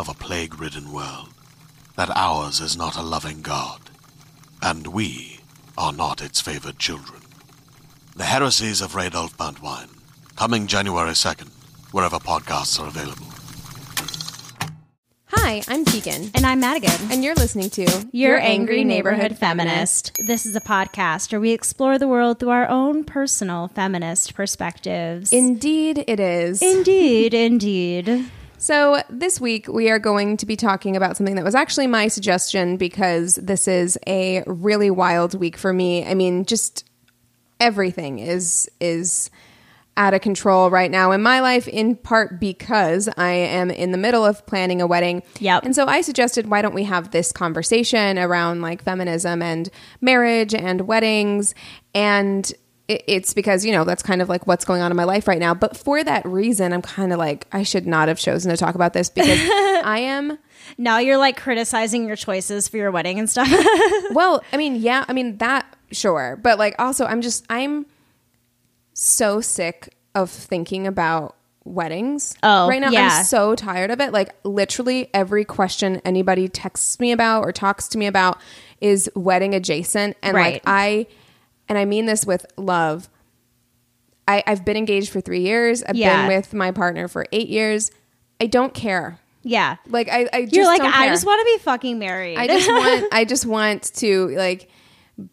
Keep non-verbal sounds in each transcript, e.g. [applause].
of a plague ridden world that ours is not a loving God, and we are not its favored children. The Heresies of Radolf Burntwine, coming January 2nd, wherever podcasts are available. Hi, I'm Keegan. And I'm Madigan. And you're listening to Your Angry Neighborhood Feminist. This is a podcast where we explore the world through our own personal feminist perspectives. Indeed, it is. indeed, [laughs] indeed. So, this week we are going to be talking about something that was actually my suggestion because this is a really wild week for me. I mean, just everything is is out of control right now in my life in part because I am in the middle of planning a wedding. Yep. And so I suggested why don't we have this conversation around like feminism and marriage and weddings and it's because you know that's kind of like what's going on in my life right now but for that reason i'm kind of like i should not have chosen to talk about this because [laughs] i am Now you're like criticizing your choices for your wedding and stuff. [laughs] well i mean yeah i mean that sure but like also i'm just i'm so sick of thinking about weddings Oh, right now yeah. i'm so tired of it like literally every question anybody texts me about or talks to me about is wedding adjacent and Right. like i and i mean this with love I, i've been engaged for three years i've Yeah. been with my partner for eight years i don't care yeah. like i, I just You're like, I care. just want to be fucking married. I just [laughs] want I just want to like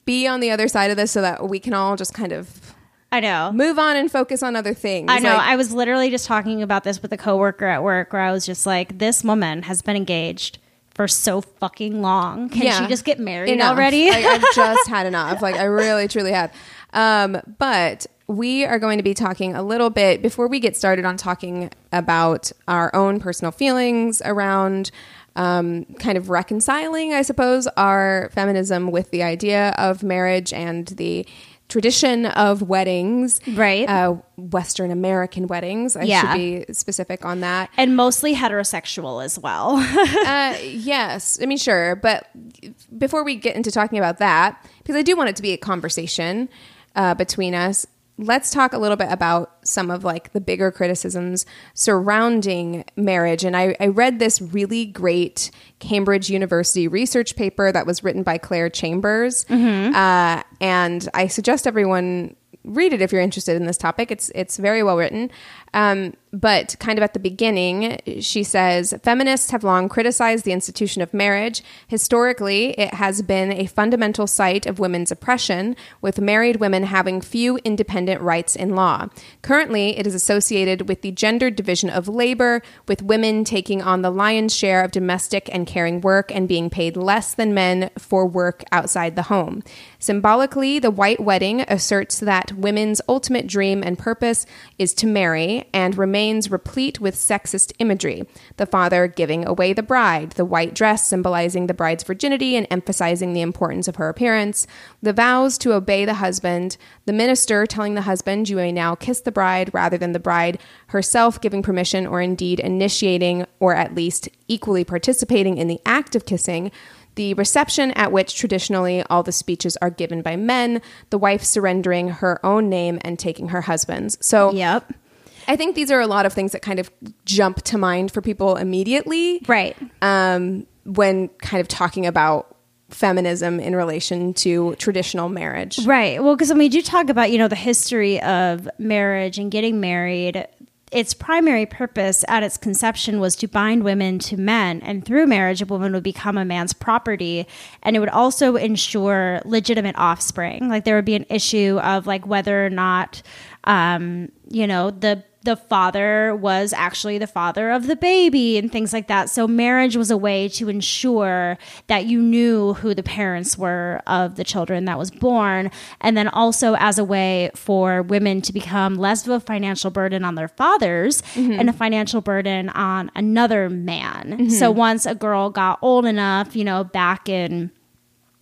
be on the other side of this so that we can all just kind of I know. move on and focus on other things. I know. Like, I was literally just talking about this with a coworker at work where I was just like, this woman has been engaged for so fucking long. Can yeah. she just get married Enough. already? like, I've [laughs] just had enough. Like I really truly have. Um, but we are going to be talking a little bit before we get started on talking about our own personal feelings around um, kind of reconciling, I suppose, our feminism with the idea of marriage and the tradition of weddings, Right. Uh, Western American weddings. I Yeah. should be specific on that. and mostly heterosexual as well. [laughs] Uh, yes, I mean sure, but before we get into talking about that, because I do want it to be a conversation uh, between us, let's talk a little bit about some of like the bigger criticisms surrounding marriage. And I, I read this really great Cambridge University research paper that was written by Clare Chambers, uh, and I suggest everyone read it if you're interested in this topic. It's it's very well written. Um, but kind of at the beginning, she says feminists have long criticized the institution of marriage. Historically, it has been a fundamental site of women's oppression, with married women having few independent rights in law. Currently, it is associated with the gendered division of labor, with women taking on the lion's share of domestic and caring work and being paid less than men for work outside the home. Symbolically, the white wedding asserts that women's ultimate dream and purpose is to marry, and remains replete with sexist imagery. The father giving away the bride, the white dress symbolizing the bride's virginity and emphasizing the importance of her appearance, the vows to obey the husband, the minister telling the husband, You may now kiss the bride, rather than the bride herself giving permission or indeed initiating or at least equally participating in the act of kissing the reception at which traditionally all the speeches are given by men, the wife surrendering her own name and taking her husband's. So, Yep. I think these are a lot of things that kind of jump to mind for people immediately. Right. Um, when kind of talking about feminism in relation to traditional marriage. Right. Well, because when we do talk about, you know, the history of marriage and getting married, its primary purpose at its conception was to bind women to men. And through marriage, a woman would become a man's property. And it would also ensure legitimate offspring. Like there would be an issue of like whether or not, um, you know, the the father was actually the father of the baby and things like that. So marriage was a way to ensure that you knew who the parents were of the children that was born. And then also as a way for women to become less of a financial burden on their fathers mm-hmm. and a financial burden on another man. Mm-hmm. So once a girl got old enough, you know, back in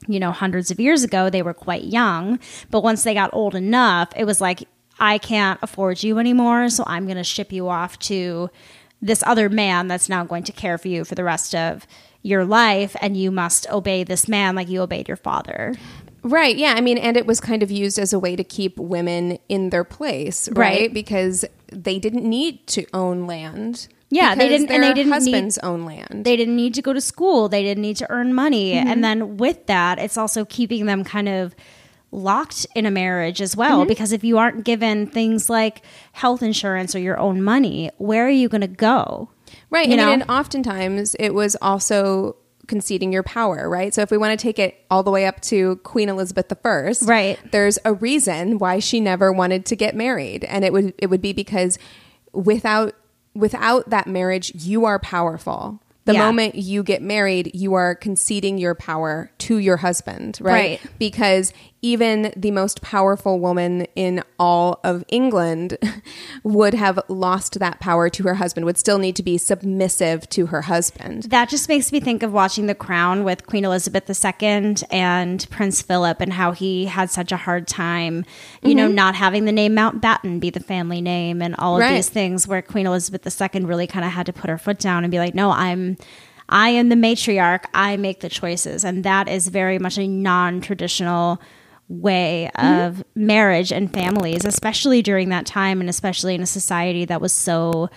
you know, hundreds of years ago, they were quite young. But once they got old enough, it was like, I can't afford you anymore. So I'm going to ship you off to this other man that's now going to care for you for the rest of your life. And you must obey this man like you obeyed your father. Right. Yeah. I mean, and it was kind of used as a way to keep women in their place, right? Right. Because they didn't need to own land. Yeah, they didn't- and they their didn't need- husbands own land. They didn't need to go to school. They didn't need to earn money. Mm-hmm. And then with that, it's also keeping them kind of locked in a marriage as well. Mm-hmm. Because if you aren't given things like health insurance or your own money, where are you going to go? Right. You I know? mean, and oftentimes it was also conceding your power, right? So if we want to take it all the way up to Queen Elizabeth I, Right. there's a reason why she never wanted to get married. And it would it would be because without without that marriage, you are powerful. The Yeah. moment you get married, you are conceding your power to your husband, right? Right. Because even the most powerful woman in all of England [laughs] would have lost that power to her husband, would still need to be submissive to her husband. That just makes me think of watching The Crown with Queen Elizabeth II and Prince Philip and how he had such a hard time, you know, mm-hmm. not having the name Mountbatten be the family name and all of Right. these things where Queen Elizabeth II really kind of had to put her foot down and be like, no, I'm. I am the matriarch. I make the choices. And that is very much a non traditional way mm-hmm. of marriage and families, especially during that time and especially in a society that was so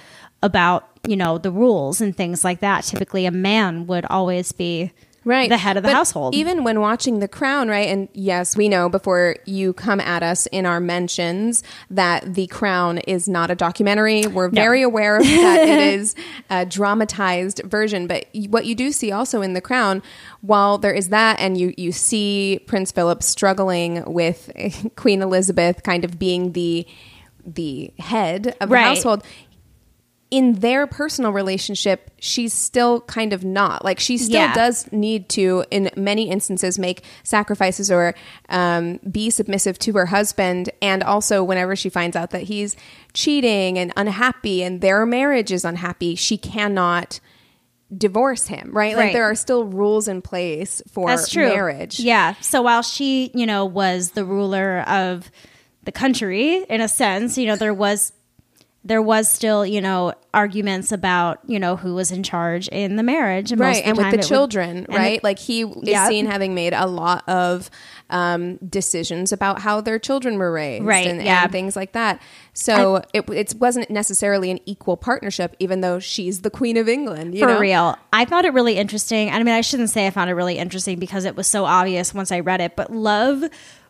about, you know, the rules and things like that. Typically a man would always be right the head of the But household. even when watching the crown right and yes we know before you come at us in our mentions that the crown is not a documentary we're very aware that it [laughs] is a dramatized version but what you do see also in the crown while there is that and you you see prince philip struggling with [laughs] queen elizabeth kind of being the the head of the Right. household in their personal relationship, she's still kind of not. Like she still Yeah. does need to, in many instances, make sacrifices or um, be submissive to her husband. And also, whenever she finds out that he's cheating and unhappy and their marriage is unhappy, she cannot divorce him. Right? Like Right. there are still rules in place for That's true. marriage. Yeah. So while she, you know, was the ruler of the country in a sense, you know, there was there was still, you know, arguments about, you know, who was in charge in the marriage. And right of and with the it would- children the- right like he is Yeah. seen having made a lot of um, decisions about how their children were raised Right, and, yeah. and things like that so it, it wasn't necessarily an equal partnership even though she's the queen of england you for know? real. I found it really interesting. I mean, I shouldn't say I found it really interesting because it was so obvious once I read it, but love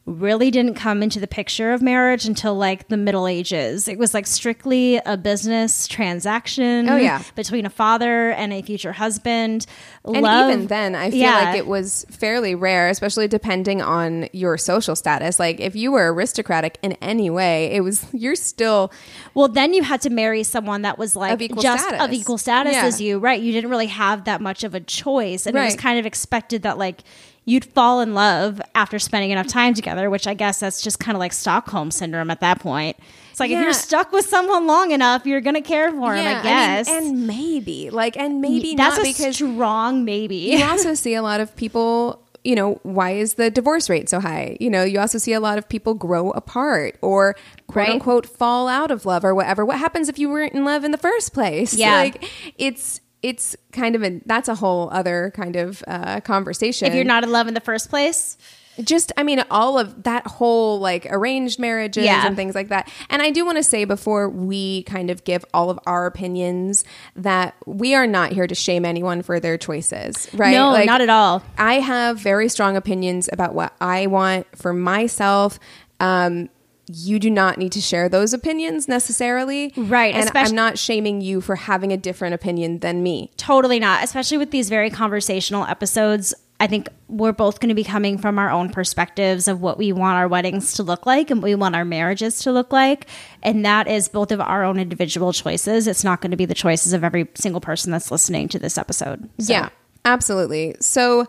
really didn't come into the picture of marriage until like the Middle Ages. It was like strictly a business transaction Oh, yeah. between a father and a future husband. and love, even then i feel Yeah. like it was fairly rare especially depending on your social status like if you were aristocratic in any way it was [laughs] you're still Well, then you had to marry someone that was like Of equal just status. of equal status Yeah. as you, right? You didn't really have that much of a choice, and it was kind of expected that like you'd fall in love after spending enough time together. Which I guess that's just kind of like Stockholm syndrome at that point. It's like if you're stuck with someone long enough, you're gonna care for him. I mean, guess. and maybe like, and maybe that's not because strong maybe. you also see a lot of people you know why is the divorce rate so high you know you also see a lot of people grow apart or quote Right. unquote fall out of love or whatever what happens if you weren't in love in the first place Yeah. like it's it's kind of a that's a whole other kind of uh, conversation if you're not in love in the first place. just i mean all of that whole like arranged marriages Yeah. and things like that and i do want to say before we kind of give all of our opinions that we are not here to shame anyone for their choices right No, not at all. i have very strong opinions about what i want for myself um you do not need to share those opinions necessarily Right, and i'm not shaming you for having a different opinion than me Totally not, especially with these very conversational episodes. I think we're both going to be coming from our own perspectives of what we want our weddings to look like and what we want our marriages to look like. And that is both of our own individual choices. It's not going to be the choices of every single person that's listening to this episode. So- Yeah, absolutely. So,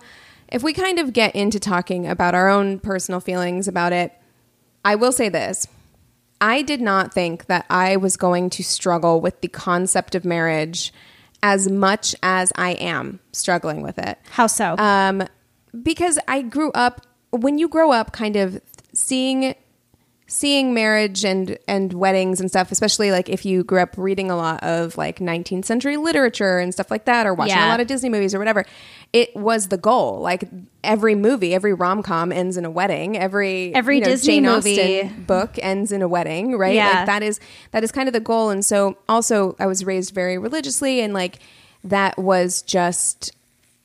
if we kind of get into talking about our own personal feelings about it, I will say this. I did not think that I was going to struggle with the concept of marriage as much as I am struggling with it. How so? Um, because I grew up when you grow up kind of seeing seeing marriage and and weddings and stuff especially like if you grew up reading a lot of like 19th century literature and stuff like that or watching a lot of disney movies or whatever it was the goal like every movie every rom-com ends in a wedding every Every you know, Disney Jane movie. Austen book ends in a wedding right Yeah. like that is that is kind of the goal and so also i was raised very religiously and like that was just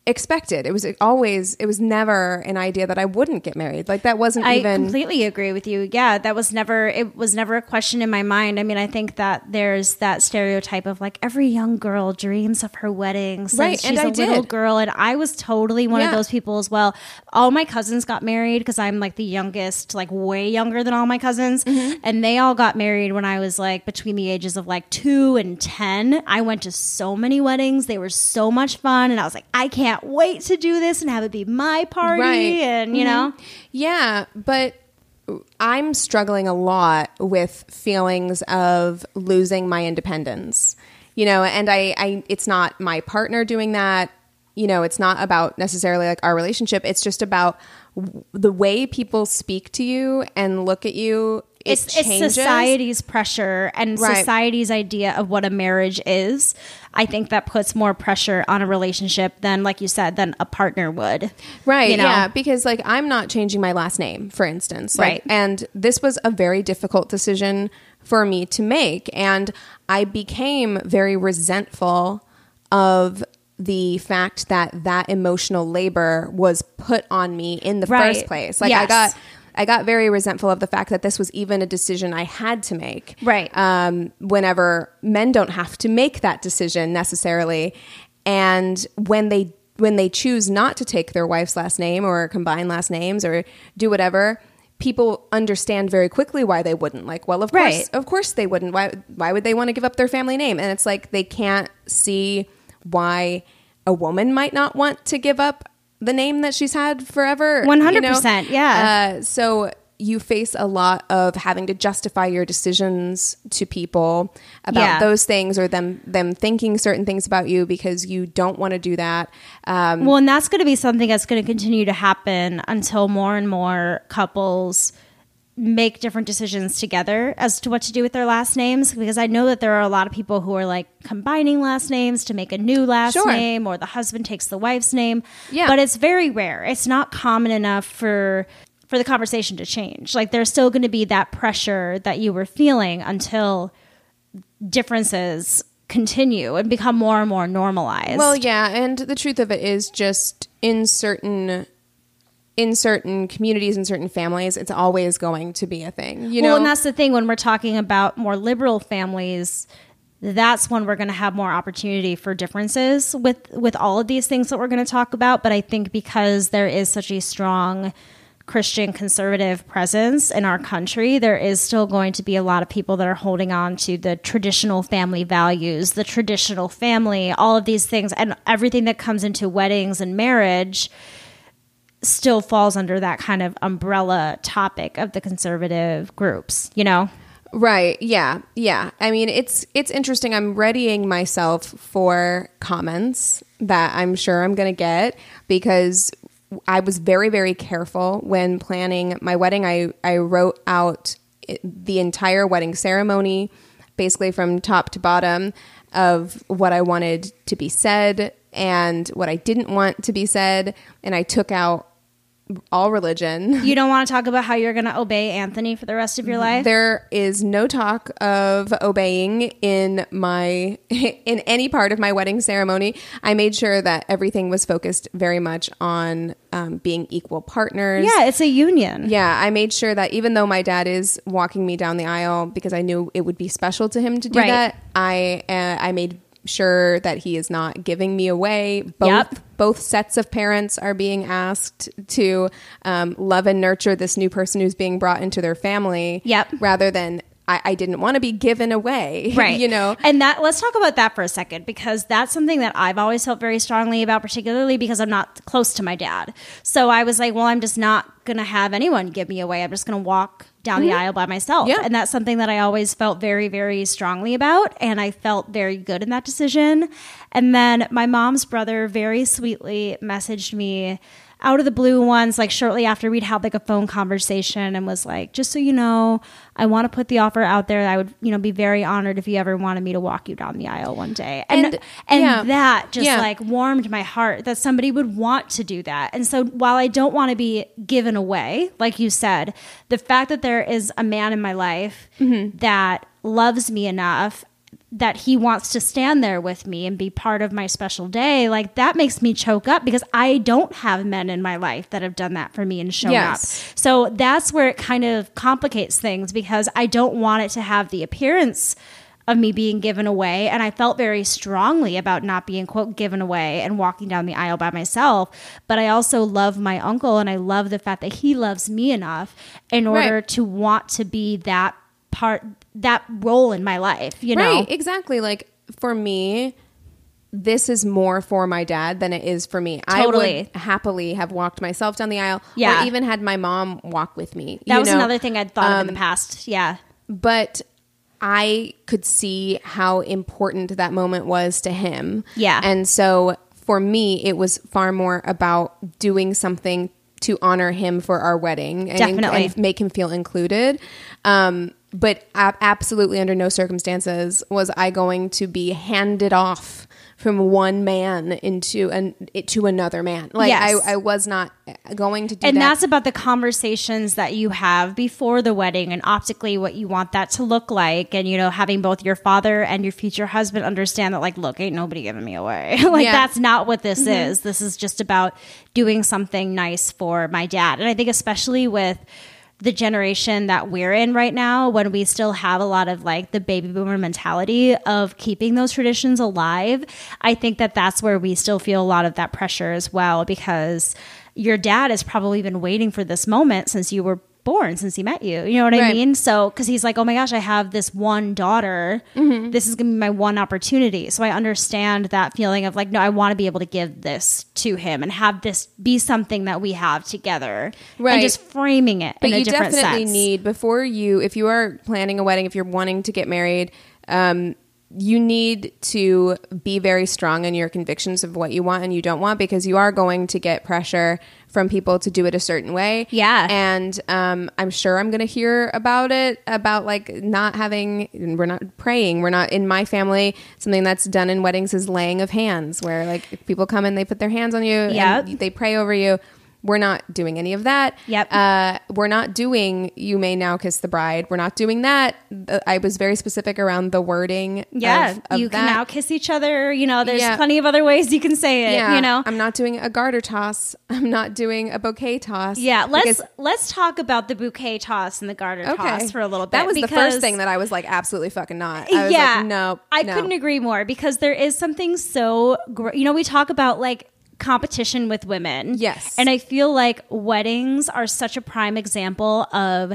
expected it was always it was never an idea that i wouldn't get married like that wasn't I even completely agree with you. Yeah, that was never it was never a question in my mind. I mean, I think that there's that stereotype of like every young girl dreams of her wedding since Right, she's and a I little did. girl, and I was totally one of those people as well. All my cousins got married because I'm like the youngest, like way younger than all my cousins, Mm-hmm. and they all got married when I was like between the ages of like two and ten. I went to so many weddings; they were so much fun, and I was like, I can't wait to do this and have it be my party, Right. and you know. Mm-hmm. Yeah, but I'm struggling a lot with feelings of losing my independence. You know, and I, I it's not my partner doing that. You know, it's not about necessarily like our relationship. It's just about the way people speak to you and look at you. It it's, it's society's pressure and Right. society's idea of what a marriage is. I think that puts more pressure on a relationship than, like you said, than a partner would. Right. You know? Yeah. Because like I'm not changing my last name, for instance. Like, Right. And this was a very difficult decision for me to make. And I became very resentful of the fact that that emotional labor was put on me in the Right. first place. Like I got I got very resentful of the fact that this was even a decision I had to make. Right. Um, whenever men don't have to make that decision necessarily, and when they when they choose not to take their wife's last name or combine last names or do whatever, people understand very quickly why they wouldn't. Like, well, of course, of course they wouldn't. Why why would they want to give up their family name? And it's like they can't see why a woman might not want to give up the name that she's had forever. you know? 100%, yeah. Uh, so you face a lot of having to justify your decisions to people about Yeah. those things or them them thinking certain things about you because you don't want to do that. Um, Well, and that's going to be something that's going to continue to happen until more and more couples make different decisions together as to what to do with their last names because I know that there are a lot of people who are like combining last names to make a new last Sure. name or the husband takes the wife's name. Yeah. But it's very rare. It's not common enough for for the conversation to change. Like there's still going to be that pressure that you were feeling until differences continue and become more and more normalized. Well, yeah, and the truth of it is just in certain in certain communities and certain families, it's always going to be a thing. You know, well, and that's the thing when we're talking about more liberal families. That's when we're going to have more opportunity for differences with with all of these things that we're going to talk about. But I think because there is such a strong Christian conservative presence in our country, there is still going to be a lot of people that are holding on to the traditional family values, the traditional family, all of these things, and everything that comes into weddings and marriage still falls under that kind of umbrella topic of the conservative groups, you know? Right. Yeah. Yeah. I mean, it's it's interesting. I'm readying myself for comments that I'm sure I'm going to get because I was very very careful when planning my wedding. I I wrote out the entire wedding ceremony basically from top to bottom of what I wanted to be said and what I didn't want to be said and I took out all religion. You don't want to talk about how you're going to obey Anthony for the rest of your life? There is no talk of obeying in my [laughs] in any part of my wedding ceremony. I made sure that everything was focused very much on um, being equal partners. yeah, it's a union. Yeah, I made sure that even though my dad is walking me down the aisle because I knew it would be special to him to do Right. that, I uh, I made sure that he is not giving me away. Both Yep. both sets of parents are being asked to um, love and nurture this new person who's being brought into their family. Yep. Rather than I, I didn't want to be given away. [laughs] Right. You know. And that let's talk about that for a second because that's something that I've always felt very strongly about, particularly because I'm not close to my dad. So I was like, well, I'm just not gonna have anyone give me away. I'm just gonna walk down the mm-hmm. aisle by myself. Yeah. And that's something that I always felt very, very strongly about. And I felt very good in that decision. And then my mom's brother very sweetly messaged me out of the blue once, like shortly after we'd had like a phone conversation and was like, just so you know, I want to put the offer out there. I would, you know, be very honored if you ever wanted me to walk you down the aisle one day. And And- and, yeah. that just Yeah. like warmed my heart that somebody would want to do that. And so while I don't want to be given away, like you said, the fact that there is a man in my life Mm-hmm. that loves me enough that he wants to stand there with me and be part of my special day, like that makes me choke up because I don't have men in my life that have done that for me and shown Yes. up. So that's where it kind of complicates things because I don't want it to have the appearance of me being given away. And I felt very strongly about not being, quote, given away and walking down the aisle by myself. But I also love my uncle and I love the fact that he loves me enough in order Right. to want to be that part, that role in my life, you know? Right, exactly. Like for me, this is more for my dad than it is for me. I would happily have walked myself down the aisle, Yeah. or even had my mom walk with me. That was know? another thing I'd thought of in Um, the past. Yeah. but I could see how important that moment was to him. Yeah. And so for me, it was far more about doing something to honor him for our wedding and, Definitely. and make him feel included. Um, but ab- absolutely under no circumstances was I going to be handed off from one man into an it, to another man. Like Yes. I, I was not going to do that. and that. that's about the conversations that you have before the wedding and optically what you want that to look like and you know having both your father and your future husband understand that like look ain't nobody giving me away [laughs] like Yeah. that's not what this mm-hmm. is this is just about doing something nice for my dad and i think especially with the generation that we're in right now when we still have a lot of like the baby boomer mentality of keeping those traditions alive i think that that's where we still feel a lot of that pressure as well because your dad has probably been waiting for this moment since you were born since he met you you know what i mean so because he's like oh my gosh i have this one daughter Mm-hmm. this is gonna be my one opportunity so i understand that feeling of like no i want to be able to give this to him and have this be something that we have together Right. and just framing it but in a you definitely sense. need before you if you are planning a wedding if you're wanting to get married um, you need to be very strong in your convictions of what you want and you don't want because you are going to get pressure from people to do it a certain way Yeah. and um, i'm sure i'm going to hear about it about like not having we're not praying we're not in my family something that's done in weddings is laying of hands where like people come and they put their hands on you Yep. and they pray over you we're not doing any of that Yep. uh, we're not doing you may now kiss the bride we're not doing that i was very specific around the wording yeah of, of you can that. now kiss each other you know there's Yeah. plenty of other ways you can say it yeah you know i'm not doing a garter toss i'm not doing a bouquet toss yeah let's let's talk about the bouquet toss and the garter toss for a little bit that was the first thing that i was like absolutely fucking not I was yeah, like, no I no. couldn't agree more because there is something so great. You know, we talk about like competition with women. Yes. And I feel like weddings are such a prime example of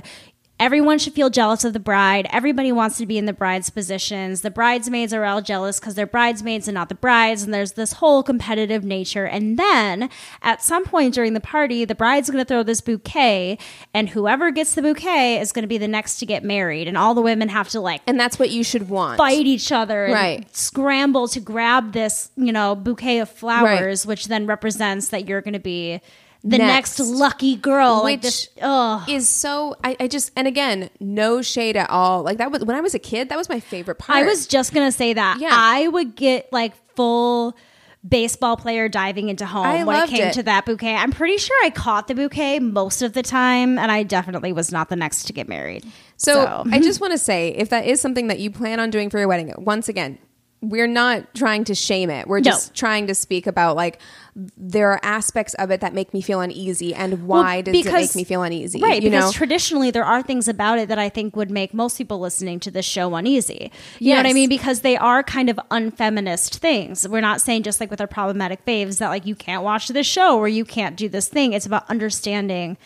everyone should feel jealous of the bride. Everybody wants to be in the bride's positions. The bridesmaids are all jealous because they're bridesmaids and not the brides. And there's this whole competitive nature. And then at some point during the party, the bride's going to throw this bouquet, and whoever gets the bouquet is going to be the next to get married. And all the women have to like And that's what you should want. fight each other and Right. scramble to grab this, you know, bouquet of flowers, which then represents that you're going to be the next, Next. lucky girl. like Which this, oh, is so I, I just and again no shade at all like that was when i was a kid that was my favorite part I was just to say that. Yeah. I would get like full baseball player diving into home I when it came it. to that bouquet. I'm pretty sure I caught the bouquet most of the time, and I definitely was not the next to get married. So, I just want to say, if that is something that you plan on doing for your wedding, once again, we're not trying to shame it. We're No. just trying to speak about like there are aspects of it that make me feel uneasy, and why Well, does it make me feel uneasy? Right, you because know, traditionally there are things about it that I think would make most people listening to this show uneasy. You know what I mean? Because they are kind of unfeminist things. We're not saying just like with our problematic faves that like you can't watch this show or you can't do this thing. It's about understanding,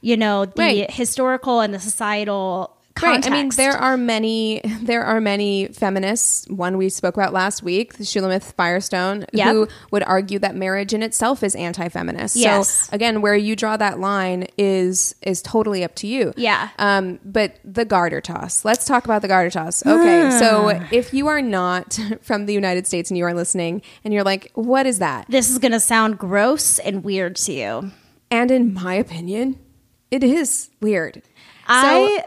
you know, the Right. historical and the societal Right. I mean, there are many. [laughs] There are many feminists. One we spoke about last week, Shulamith Firestone, Yep. who would argue that marriage in itself is anti-feminist. Yes. So again, where you draw that line is is totally up to you. Yeah. Um. But the garter toss. Let's talk about the garter toss. Okay. so Hmm. if you are not [laughs] from the United States and you are listening, and you're like, "What is that?" this is going to sound gross and weird to you. And in my opinion, it is weird. I So,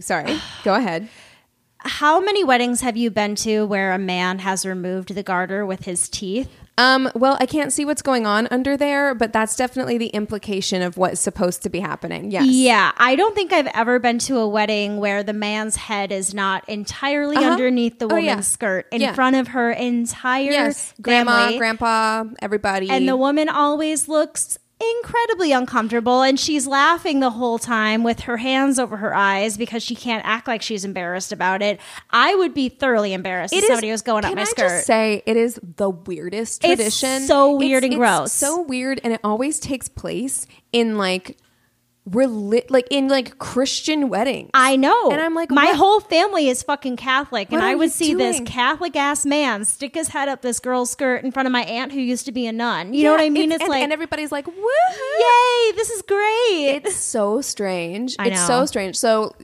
sorry. Go ahead. how many weddings have you been to where a man has removed the garter with his teeth? Um, well, I can't see what's going on under there, but that's definitely the implication of what's supposed to be happening. Yes. Yeah, I don't think I've ever been to a wedding where the man's head is not entirely Uh-huh. underneath the Oh, woman's yeah. skirt in Yeah. front of her entire Yes. Grandma, family. grandpa, everybody. and the woman always looks incredibly uncomfortable and she's laughing the whole time with her hands over her eyes because she can't act like she's embarrassed about it. I would be thoroughly embarrassed if It is- somebody was going up my I skirt. Just say it is the weirdest It's tradition. so weird and it's gross. So weird, and it always takes place in like reli- like in like Christian weddings. I know. And I'm like, my what? whole family is fucking Catholic. And What are I would see this? Catholic ass man stick his head up this girl's skirt in front of my aunt who used to be a nun. You know what I mean? It's, and, like, and everybody's like, "Woo!" yay, this is great. It's so strange. I It's know. so strange. So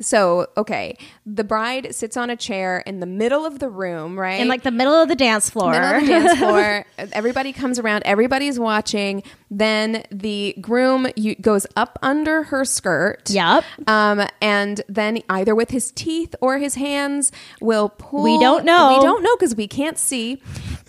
so okay, the bride sits on a chair in the middle of the room, right? in like the middle of the dance floor. middle of the dance [laughs] floor. Everybody comes around. Everybody's watching. Then the groom you, goes up under her skirt. Yep. Um, and then either with his teeth or his hands will pull. We don't know. We don't know because we can't see.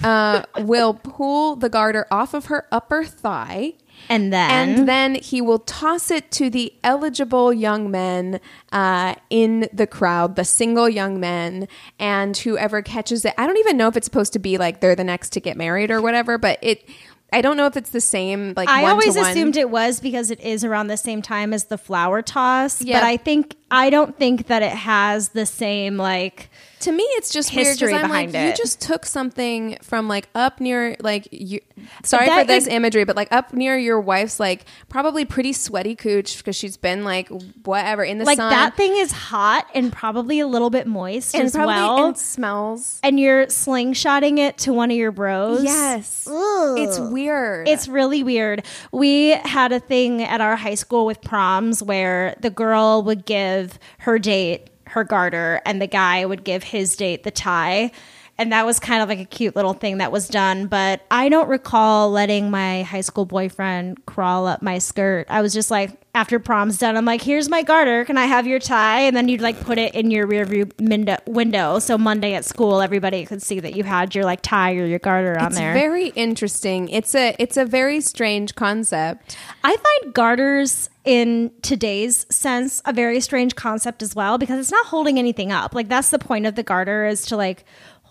Uh, will pull the garter off of her upper thigh. And then, And then he will toss it to the eligible young men uh, in the crowd, the single young men, and whoever catches it. I don't even know if it's supposed to be like they're the next to get married or whatever, but it. I don't know if it's the same. Like I always one. assumed it was because it is around the same time as the flower toss. Yeah. But I think I don't think that it has the same like To me, it's just history weird behind like, you just took something from like up near like you. Sorry That for this is- imagery, but like up near your wife's like probably pretty sweaty cooch because she's been like whatever in the like sun that thing is hot and probably a little bit moist and as probably well. and smells. and you're slingshotting it to one of your bros. Yes. Ugh. It's weird. It's really weird. We had a thing at our high school with proms where the girl would give her date her garter and the guy would give his date the tie. And that was kind of like a cute little thing that was done. But I don't recall letting my high school boyfriend crawl up my skirt. I was just like, after prom's done, I'm like, here's my garter. Can I have your tie? And then you'd like put it in your rear view window, window. So Monday at school, everybody could see that you had your like tie or your garter on it's there. very interesting. It's a it's a very strange concept. I find garters in today's sense a very strange concept as well because it's not holding anything up. Like that's the point of the garter is to like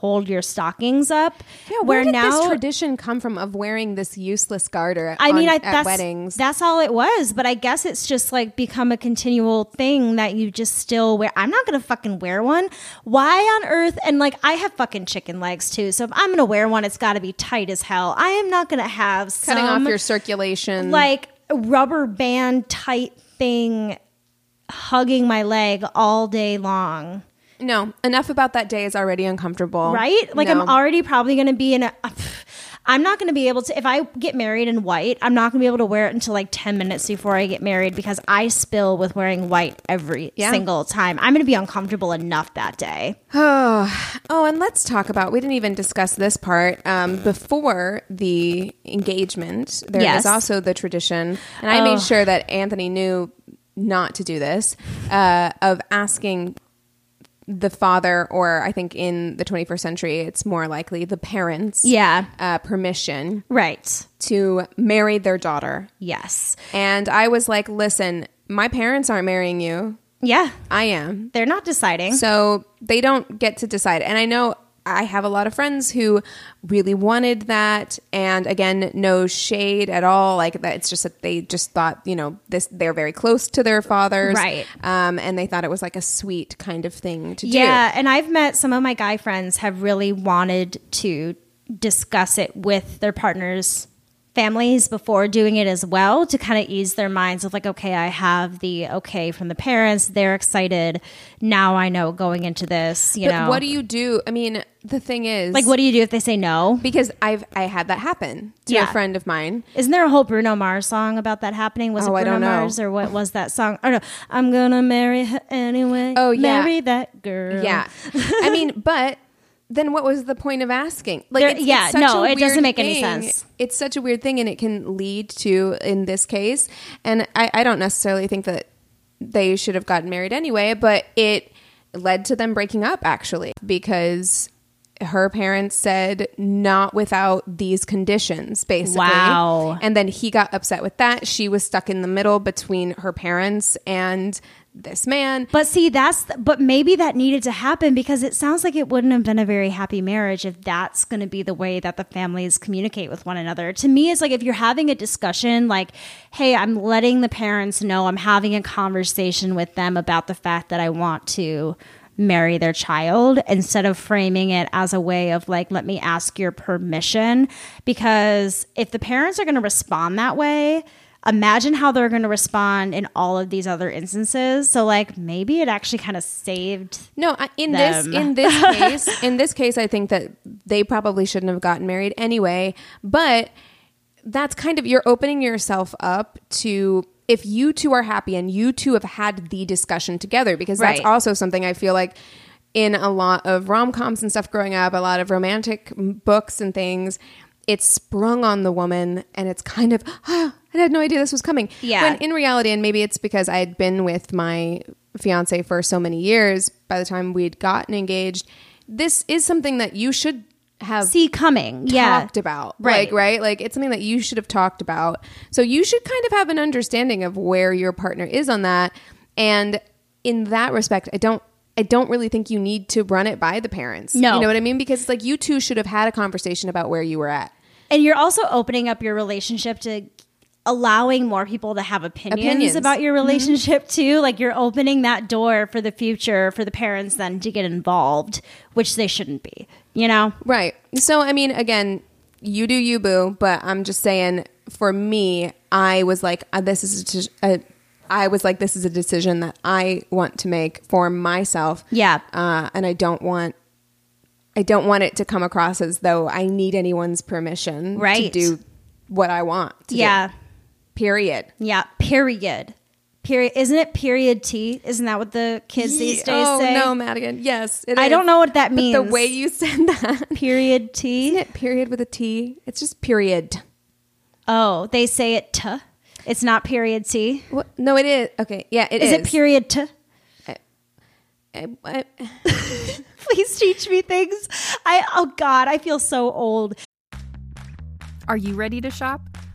hold your stockings up. Yeah, where, did this tradition come from of wearing this useless garter? I mean, on- I, at weddings. That's all it was, but I guess it's just like become a continual thing that you just still wear. I'm not gonna fucking wear one. Why on earth? And like, I have fucking chicken legs too, so if I'm gonna wear one, it's got to be tight as hell. I am not gonna have cutting some, off your circulation. like rubber band tight thing hugging my leg all day long. No, enough about that day is already uncomfortable. Right? Like No. I'm already probably going to be in a [sighs] I'm not going to be able to if I get married in white, I'm not going to be able to wear it until like 10 minutes before I get married because I spill with wearing white every Yeah. single time. I'm going to be uncomfortable enough that day. Oh, [sighs] oh, and let's talk about. We didn't even discuss this part. Um, before the engagement, there is Yes. also the tradition, and I Oh. made sure that Anthony knew not to do this uh, of asking the father, or I think in the 21st century, it's more likely the parents, Yeah. uh, permission Right. to marry their daughter. Yes. And I was like, listen, my parents aren't marrying you. Yeah. I am. They're not deciding. So they don't get to decide. And I know I have a lot of friends who really wanted that. And again, no shade at all. Like that, it's just that they just thought, you know, this they're very close to their fathers, Right. Um, and they thought it was like a sweet kind of thing to do. Yeah, and I've met some of my guy friends have really wanted to discuss it with their partners' families before doing it as well to kind of ease their minds of like, okay, I have the okay from the parents, they're excited. Now I know going into this, you do. know. What do you do? I mean, the thing is, like what do you do if they say no? Because I've I had that happen to Yeah. a friend of mine. Isn't there a whole Bruno Mars song about that happening? Was Oh, it I Bruno don't know. Mars or what was that song? Oh no, I'm gonna marry her anyway. Oh, yeah. marry that girl. Yeah, I mean, [laughs] but then what was the point of asking? Like, There- yeah, no, it doesn't weird make any thing. sense. It's such a weird thing, and it can lead to, in this case, and I, I don't necessarily think that they should have gotten married anyway, but it led to them breaking up actually because her parents said not without these conditions basically Wow. and then he got upset with that she was stuck in the middle between her parents and this man But see, that's but maybe that needed to happen because it sounds like it wouldn't have been a very happy marriage if that's going to be the way that the families communicate with one another. To me, it's like if you're having a discussion, like, "Hey, I'm letting the parents know I'm having a conversation with them about the fact that I want to." Marry their child instead of framing it as a way of like let me ask your permission because if the parents are going to respond that way imagine how they're going to respond in all of these other instances. So like maybe it actually kind of saved. No, in them. this in this case, [laughs] in this case, I think that they probably shouldn't have gotten married anyway. But that's kind of you're opening yourself up to if you two are happy and you two have had the discussion together because that's Right. also something I feel like in a lot of rom coms and stuff growing up, a lot of romantic books and things. It's sprung on the woman, and it's kind of, ah, [gasps] I had no idea this was coming. Yeah. When in reality, and maybe it's because I had been with my fiance for so many years, by the time we'd gotten engaged, this is something that you should have See coming. Yeah. talked about. Right. Like, right? Like it's something that you should have talked about. So you should kind of have an understanding of where your partner is on that. And in that respect, I don't I don't really think you need to run it by the parents. No. You know what I mean? Because it's like you two should have had a conversation about where you were at. And you're also opening up your relationship to allowing more people to have opinions, Opinions. Mm-hmm. about your relationship too. Like you're opening that door for the future for the parents then to get involved, which they shouldn't be. You know? Right. So, I mean, again, you do you, boo. But I'm just saying, for me, I was like, uh, this is a, a, I was like, this is a decision that I want to make for myself. Yeah. Uh, and I don't want, I don't want it to come across as though I need anyone's permission right. to do what I want. to do. Yeah. Period. Yeah. Period. Period. Isn't it period T? Isn't that what the kids these days oh say? no, Madigan. Yes, it I is. don't know what that But the way you said [laughs] that, Period T. isn't it period with a T? It's just period. Oh, they say it t. It's not period T. What? No, it is. Okay, yeah, it Is is. it period T? I- I- [laughs] [laughs] Please teach me things. I oh god, I feel so old. Are you ready to shop?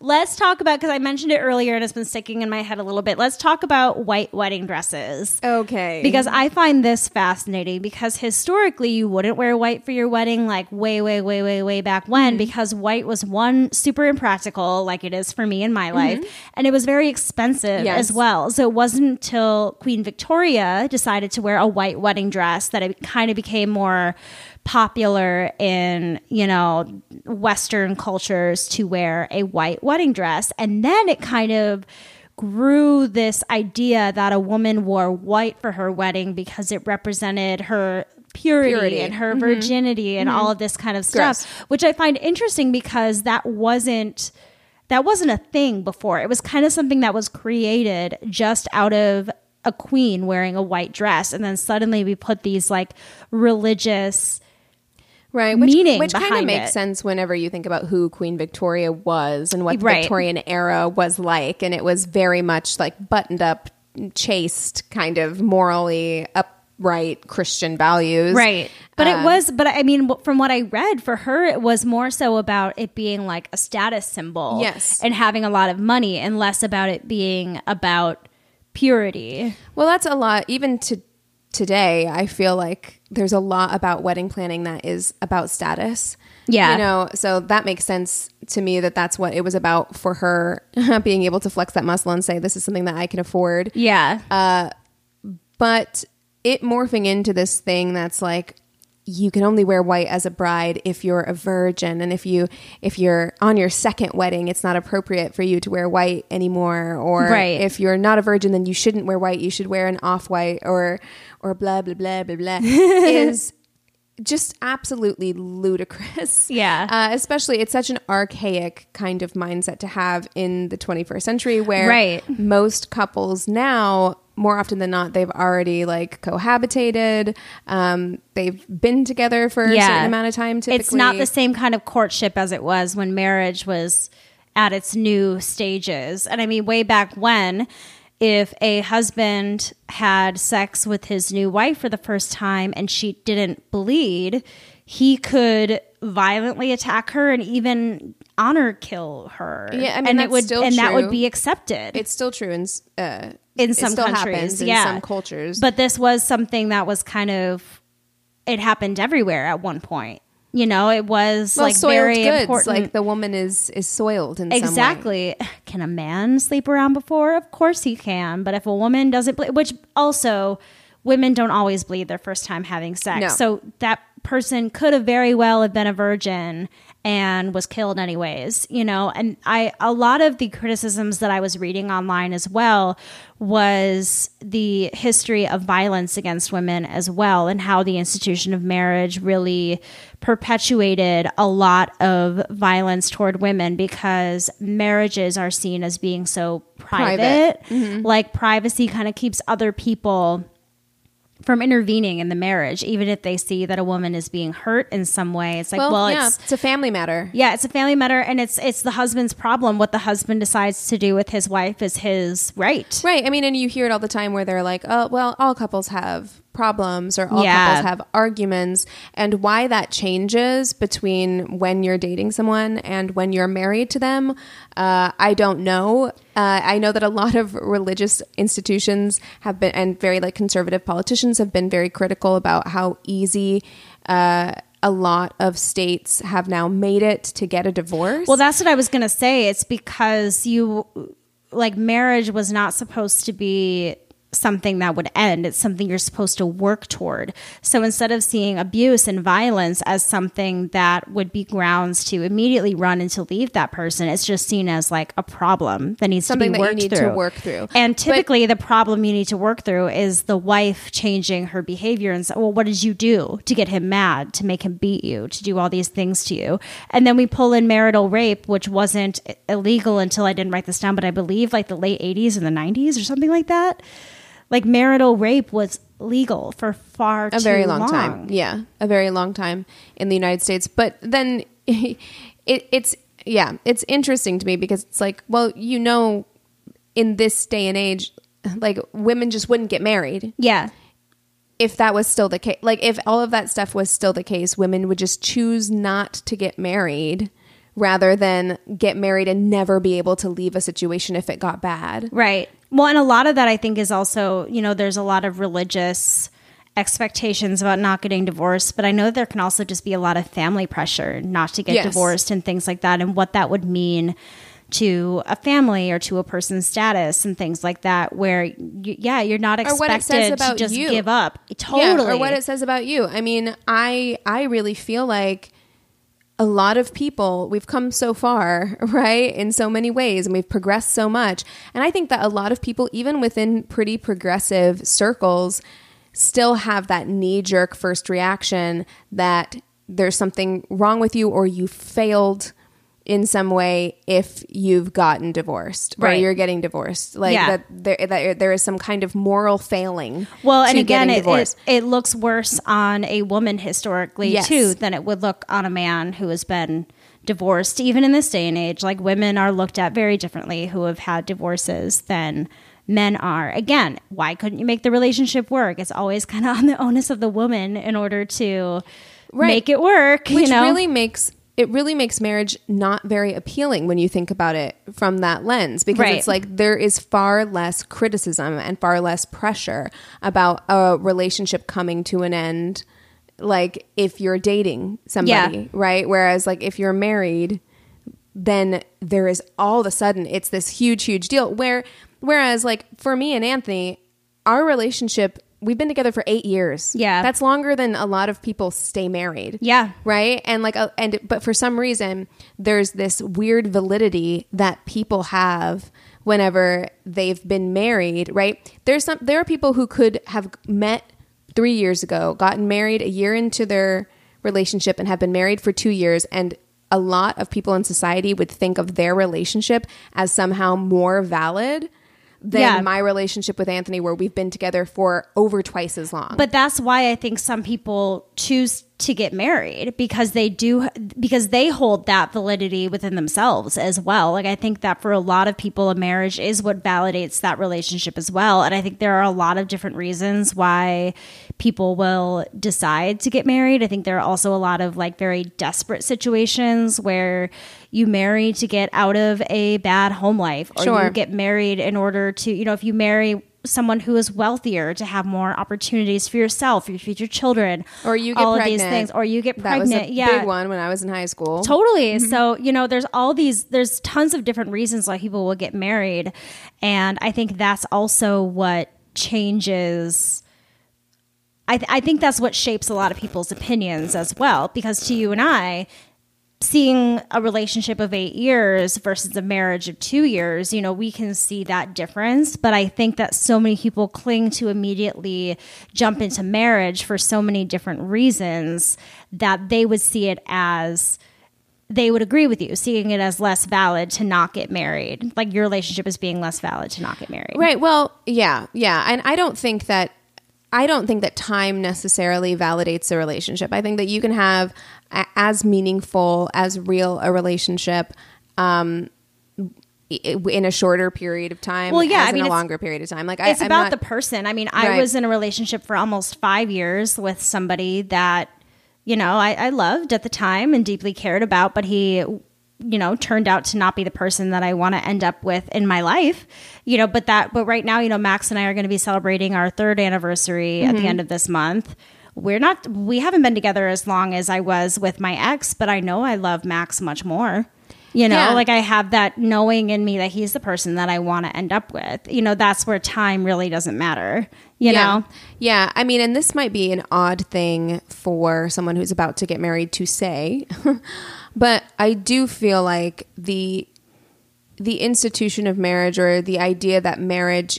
Let's talk about because I mentioned it earlier and it's been sticking in my head a little bit. Let's talk about white wedding dresses. Okay. Because I find this fascinating because historically you wouldn't wear white for your wedding like way, way, way, way, way back when mm-hmm. because white was one super impractical, like it is for me in my life, mm-hmm. and it was very expensive Yes. as well. So it wasn't until Queen Victoria decided to wear a white wedding dress that it kind of became more popular in you know western cultures to wear a white wedding dress. And then it kind of grew this idea that a woman wore white for her wedding because it represented her purity, Purity. and her mm-hmm. virginity and all of mm-hmm. this kind of stuff Gross. which i find interesting because that wasn't that wasn't a thing before. It was kind of something that was created just out of a queen wearing a white dress. And then suddenly we put these like religious right which, meaning which kind of makes it. sense whenever you think about who queen victoria was and what the Right. victorian era was like and it was very much like buttoned up chaste kind of morally upright christian values Right. But Um, it was, but I mean, from what I read for her, it was more so about it being like a status symbol. Yes. And having a lot of money and less about it being about purity. Well, that's a lot. Even to today, I feel like there's a lot about wedding planning that is about status. Yeah. you know, so that makes sense to me that that's what it was about for her [laughs] being able to flex that muscle and say, "This is something that I can afford." Yeah. Uh, but it morphing into this thing that's like you can only wear white as a bride if you're a virgin and if you if you're on your second wedding it's not appropriate for you to wear white anymore or Right. if you're not a virgin then you shouldn't wear white you should wear an off white or or blah blah blah blah blah [laughs] is just absolutely ludicrous. Yeah. Uh, especially, it's such an archaic kind of mindset to have in the 21st century where Right. most couples now, more often than not, they've already like cohabitated. Um, they've been together for a certain amount of time. Typically. It's not the same kind of courtship as it was when marriage was at its new stages. And I mean, way back when, if a husband had sex with his new wife for the first time and she didn't bleed, he could violently attack her and even honor kill her. Yeah, I mean, and it would and that would be accepted. It's still true in uh, in it some still countries, happens in yeah, some cultures. But this was something that was kind of it happened everywhere at one point. You know, it was well, like very goods, important. like the woman is is soiled in some way. exactly. [sighs] Can a man sleep around before? Of course he can. But if a woman doesn't bleed, which also women don't always bleed their first time having sex, No. so that person could have very well have been a virgin and was killed anyways you know? And i a lot of the criticisms that i was reading online as well was the history of violence against women as well and how the institution of marriage really perpetuated a lot of violence toward women because marriages are seen as being so private, Private. Mm-hmm. like privacy kind of keeps other people from intervening in the marriage even if they see that a woman is being hurt in some way it's like well, well, yeah, it's it's a family matter. yeah, it's a family matter, and it's it's the husband's problem. What the husband decides to do with his wife is his right. Right. I mean, and you hear it all the time where they're like, "Oh, well, all couples have problems or all Yeah. couples have arguments and why that changes between when you're dating someone and when you're married to them uh, i don't know uh, i know that a lot of religious institutions have been and very like conservative politicians have been very critical about how easy uh, a lot of states have now made it to get a divorce Well, that's what I was going to say. It's because you, like, marriage was not supposed to be something that would end. It's something you're supposed to work toward. So instead of seeing abuse and violence as something that would be grounds to immediately run and to leave that person, it's just seen as like a problem that needs Something to that be you worked need to through. work through. And But- typically, the problem you need to work through is the wife changing her behavior and say, well, what did you do to get him mad, to make him beat you, to do all these things to you? And then we pull in marital rape, which wasn't illegal until I didn't write this down, but I believe like the late 80s and the 90s or something like that. Like marital rape was legal for far a too very long, time. Yeah, a very long time in the United States. But then [laughs] it, it's yeah, it's interesting to me because it's like, well, you know, in this day and age, like women just wouldn't get married. Yeah. If that was still the case, like if all of that stuff was still the case, women would just choose not to get married rather than get married and never be able to leave a situation if it got bad. Right. Well, and a lot of that I think is also, you know, there's a lot of religious expectations about not getting divorced, but I know there can also just be a lot of family pressure not to get Yes. divorced and things like that and what that would mean to a family or to a person's status and things like that where you, yeah, you're not Or what it says expected to just you. give up. Yeah, Totally. or what it says about you. I mean, I I really feel like a lot of people we've come so far [laughs] right in so many ways and we've progressed so much. And i think that a lot of people even within pretty progressive circles still have that knee jerk first reaction that there's something wrong with you or you failed in some way if you've gotten divorced or Right. you're getting divorced like Yeah. that there that there is some kind of moral failing Well, and again, it, it, it looks worse on a woman historically Yes. too than it would look on a man who has been divorced. Even in this day and age, like women are looked at very differently who have had divorces than men are. Again, why couldn't you make the relationship work? It's always kind of [laughs] on the onus of the woman in order to make it work. which you know, really makes it really makes marriage not very appealing when you think about it from that lens because Right. it's like there is far less criticism and far less pressure about a relationship coming to an end like if you're dating somebody Yeah. right whereas like if you're married then there is all of a sudden it's this huge huge deal where whereas like for me and Anthony our relationship we've been together for 8 years Yeah. that's longer than a lot of people stay married Yeah. right and like uh, and but for some reason there's this weird validity that people have whenever they've been married right there's some there are people who could have met 3 years ago gotten married a year into their relationship and have been married for 2 years and a lot of people in society would think of their relationship as somehow more valid than Yeah. my relationship with Anthony where we've been together for over twice as long. But that's why I think some people choose to get married because they do because they hold that validity within themselves as well. Like I think that for a lot of people a marriage is what validates that relationship as well. And I think there are a lot of different reasons why people will decide to get married. I think there are also a lot of like very desperate situations where you marry to get out of a bad home life or Sure. you get married in order to, you know, if you marry someone who is wealthier to have more opportunities for yourself, your future children, or you get all pregnant. of these things, or you get That was pregnant. a yeah, big one when I was in high school. Totally. Mm-hmm. So, you know, there's all these, there's tons of different reasons why people will get married. And I think that's also what changes. I, th- I think that's what shapes a lot of people's opinions as well. Because to you and I, seeing a relationship of eight years versus a marriage of two years, you know, we can see that difference. But I think that so many people cling to immediately jump into marriage for so many different reasons that they would see it as they would agree with you, seeing it as less valid to not get married. Like your relationship is being less valid to not get married. Right. Well, yeah, yeah. And I don't think that I don't think that time necessarily validates a relationship. I think that you can have as meaningful as real a relationship um, in a shorter period of time. Well, yeah, I mean, in a longer period of time. Like it's I'm about not- the person. I mean, I Right. was in a relationship for almost five years with somebody that, you know, I, I loved at the time and deeply cared about, but he, you know, turned out to not be the person that I want to end up with in my life. You know, but that, but right now, you know, Max and I are going to be celebrating our third anniversary at Mhm. the end of this month. We're not, we haven't been together as long as I was with my ex, but I know I love Max much more. You know, Yeah. like I have that knowing in me that he's the person that I want to end up with. You know, that's where time really doesn't matter. You yeah. know? Yeah. I mean, and this might be an odd thing for someone who's about to get married to say, [laughs] but I do feel like the the institution of marriage or the idea that marriage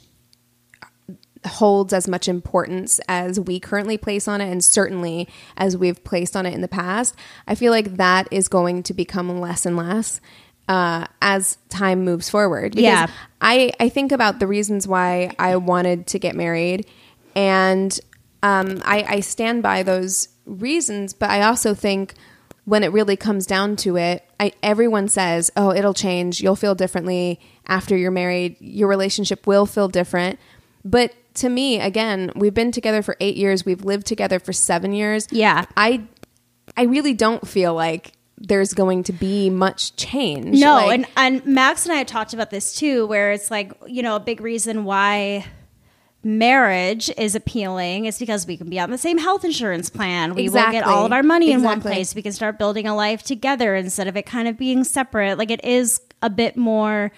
holds as much importance as we currently place on it and certainly as we've placed on it in the past i feel like that is going to become less and less uh, as time moves forward because Yeah. I, I think about the reasons why i wanted to get married and um, I, I stand by those reasons but i also think when it really comes down to it, I, everyone says, "Oh, it'll change. You'll feel differently after you're married. Your relationship will feel different." But to me, again, we've been together for 8 years. We've lived together for 7 years. Yeah. I I really don't feel like there's going to be much change. No, Like- and and Max and I had talked about this too, where it's like you know a big reason why marriage is appealing is because we can be on the same health insurance plan. We will get all of our money in one place. We can start building a life together instead of it kind of being separate. Like it is a bit more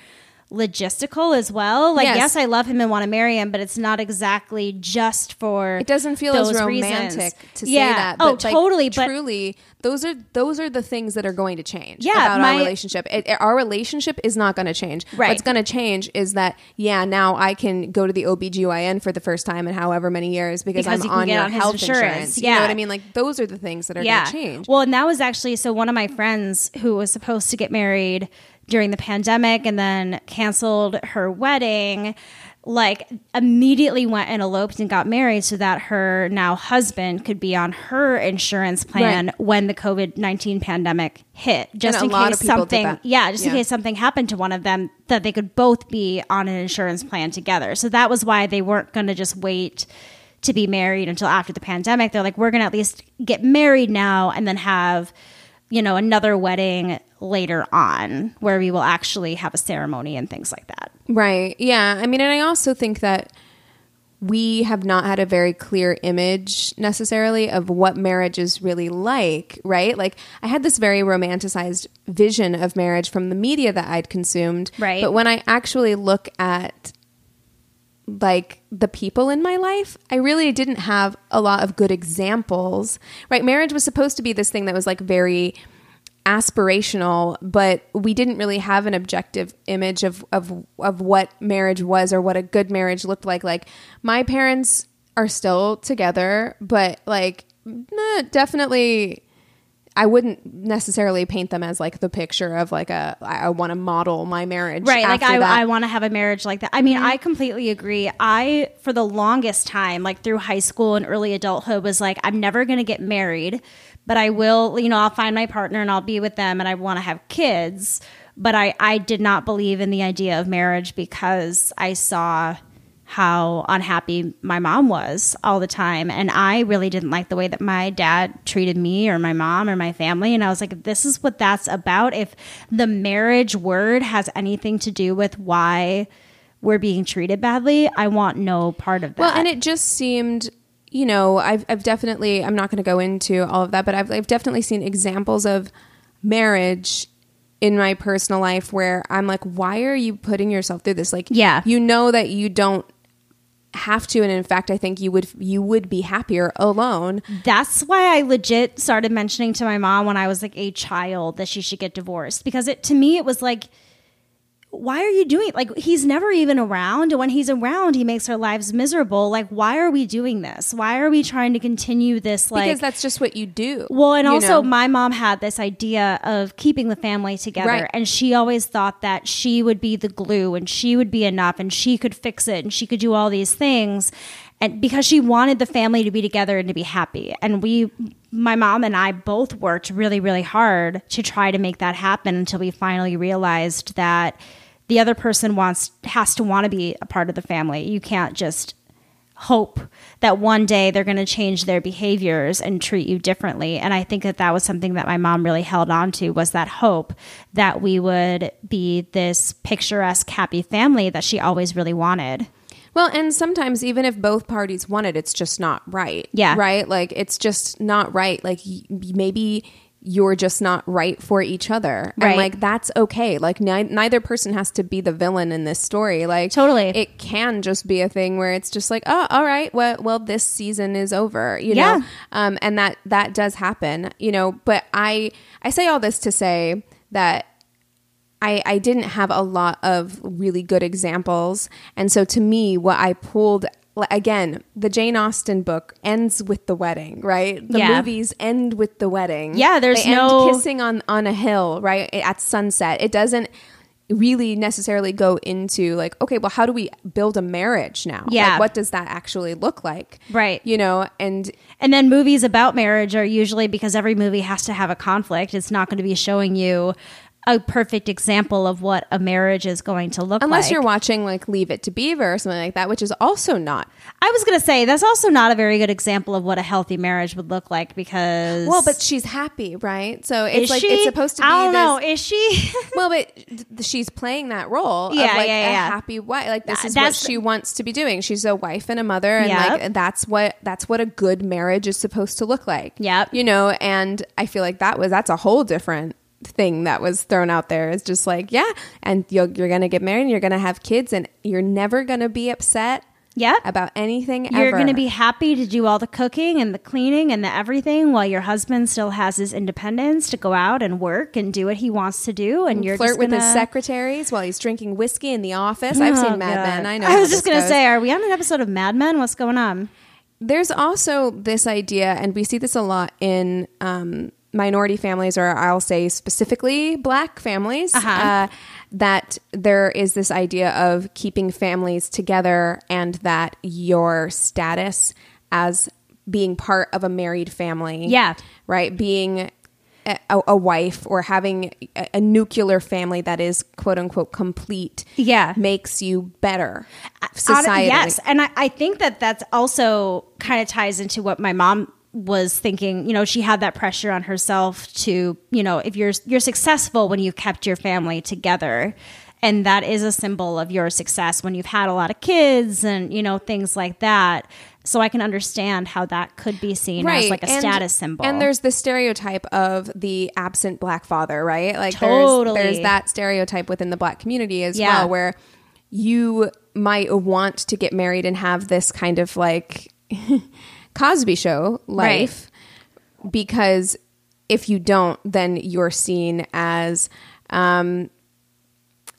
logistical as well. Like Yes. yes, I love him and want to marry him, but it's not exactly just for it doesn't feel as romantic reasons. to say Yeah. that. Oh, like, totally. But truly, those are those are the things that are going to change. Yeah, about my- our relationship. It, our relationship is not going to change. Right. What's going to change is that yeah, now I can go to the OBGYN for the first time in however many years because, Because I'm on your on health insurance. insurance. You know Yeah. what I mean? Like those are the things that are going to change. Well, and that was actually so one of my friends who was supposed to get married during the pandemic and then canceled her wedding like immediately went and eloped and got married so that her now husband could be on her insurance plan Right. when the COVID-19 pandemic hit just in case something yeah just in case something happened to one of them that they could both be on an insurance plan together so that was why they weren't going to just wait to be married until after the pandemic. They're like, we're going to at least get married now and then have, you know, another wedding later on where we will actually have a ceremony and things like that. Right. Yeah. I mean, and I also think that we have not had a very clear image necessarily of what marriage is really like, right? Like, I had this very romanticized vision of marriage from the media that I'd consumed. Right. But when I actually look at like the people in my life, I really didn't have a lot of good examples. Right? Marriage was supposed to be this thing that was like very aspirational, but we didn't really have an objective image of of of what marriage was or what a good marriage looked like. Like my parents are still together, but like eh, definitely I wouldn't necessarily paint them as like the picture of like a I, I want to model my marriage. Right. Like I, that. I want to have a marriage like that. I mean, I completely agree. I, for the longest time, like through high school and early adulthood was like, I'm never going to get married, but I will, you know, I'll find my partner and I'll be with them and I want to have kids. But I, I did not believe in the idea of marriage because I saw how unhappy my mom was all the time. And I really didn't like the way that my dad treated me or my mom or my family. And I was like, this is what that's about. If the marriage word has anything to do with why we're being treated badly, I want no part of that. Well, and it just seemed, you know, I've, I've definitely, I'm not going to go into all of that, but I've, I've definitely seen examples of marriage in my personal life where I'm like, why are you putting yourself through this? Like, Yeah. you know that you don't have to, and in fact, I think you would you would be happier alone. That's why I legit started mentioning to my mom when I was like a child that she should get divorced because it to me it was like why are you doing it? like he's never even around and when he's around he makes our lives miserable like why are we doing this why are we trying to continue this like because that's just what you do. well, and also know? my mom had this idea of keeping the family together, Right. and she always thought that she would be the glue and she would be enough and she could fix it and she could do all these things. And because she wanted the family to be together and to be happy. And we, my mom and I both worked really, really hard to try to make that happen until we finally realized that the other person wants has to want to be a part of the family. You can't just hope that one day they're going to change their behaviors and treat you differently and i think that that was something that my mom really held on to was that hope that we would be this picturesque happy family that she always really wanted Well, and sometimes even if both parties want it, it's just not right. Yeah. Right? Like it's just not right. Like y- maybe you're just not right for each other. Right. And like that's okay. Like ni- neither person has to be the villain in this story. Like Totally. It can just be a thing where it's just like, "Oh, all right. Well, well this season is over." You Yeah. know. Um and that that does happen, you know, but I I say all this to say that I, I didn't have a lot of really good examples. And so to me, what I pulled again, the Jane Austen book ends with the wedding, right? The Yeah. movies end with the wedding. Yeah, there's they no- kissing on on a hill, right? At sunset. It doesn't really necessarily go into like, okay, well, how do we build a marriage now? Yeah. Like, what does that actually look like? Right. You know, and And then movies about marriage are usually because every movie has to have a conflict. It's not going to be showing you a perfect example of what a marriage is going to look like. unless like. you're watching like Leave It to Beaver or something like that, which is also not I was going to say that's also not a very good example of what a healthy marriage would look like because Well, but she's happy, right? So it's Is like she? it's supposed to be. I don't know. Is she? [laughs] well, but she's playing that role Yeah, of like yeah, a yeah. happy wife. Like this Th- is what she wants to be doing. She's a wife and a mother, and Yep. like that's what that's what a good marriage is supposed to look like. Yep. You know, and I feel like that was that's a whole different thing that was thrown out there is just like yeah, and you're, you're gonna get married, and you're gonna have kids, and you're never gonna be upset. Yeah. About anything You're going to be happy to do all the cooking and the cleaning and the everything while your husband still has his independence to go out and work and do what he wants to do. And you're flirt with his gonna- secretaries while he's drinking whiskey in the office. I've Oh, seen Mad God. Men. I know. I was just going to say, are we on an episode of Mad Men? What's going on? There's also this idea, and we see this a lot in um, minority families, or I'll say specifically black families, Uh-huh. uh, that there is this idea of keeping families together and that your status as being part of a married family. Yeah. Right. Being a, a wife or having a, a nuclear family that is quote unquote complete Yeah. makes you better society. Yes, and I, I think that that's also kind of ties into what my mom was thinking. You know, she had that pressure on herself to, you know, if you're you're successful when you've kept your family together. And that is a symbol of your success when you've had a lot of kids and, you know, things like that. So I can understand how that could be seen as like a and- status symbol. And there's the stereotype of the absent black father, right? Like Totally. there's, there's that stereotype within the black community as Yeah. well, where you might want to get married and have this kind of like [laughs] Cosby show life because if you don't, then you're seen as um,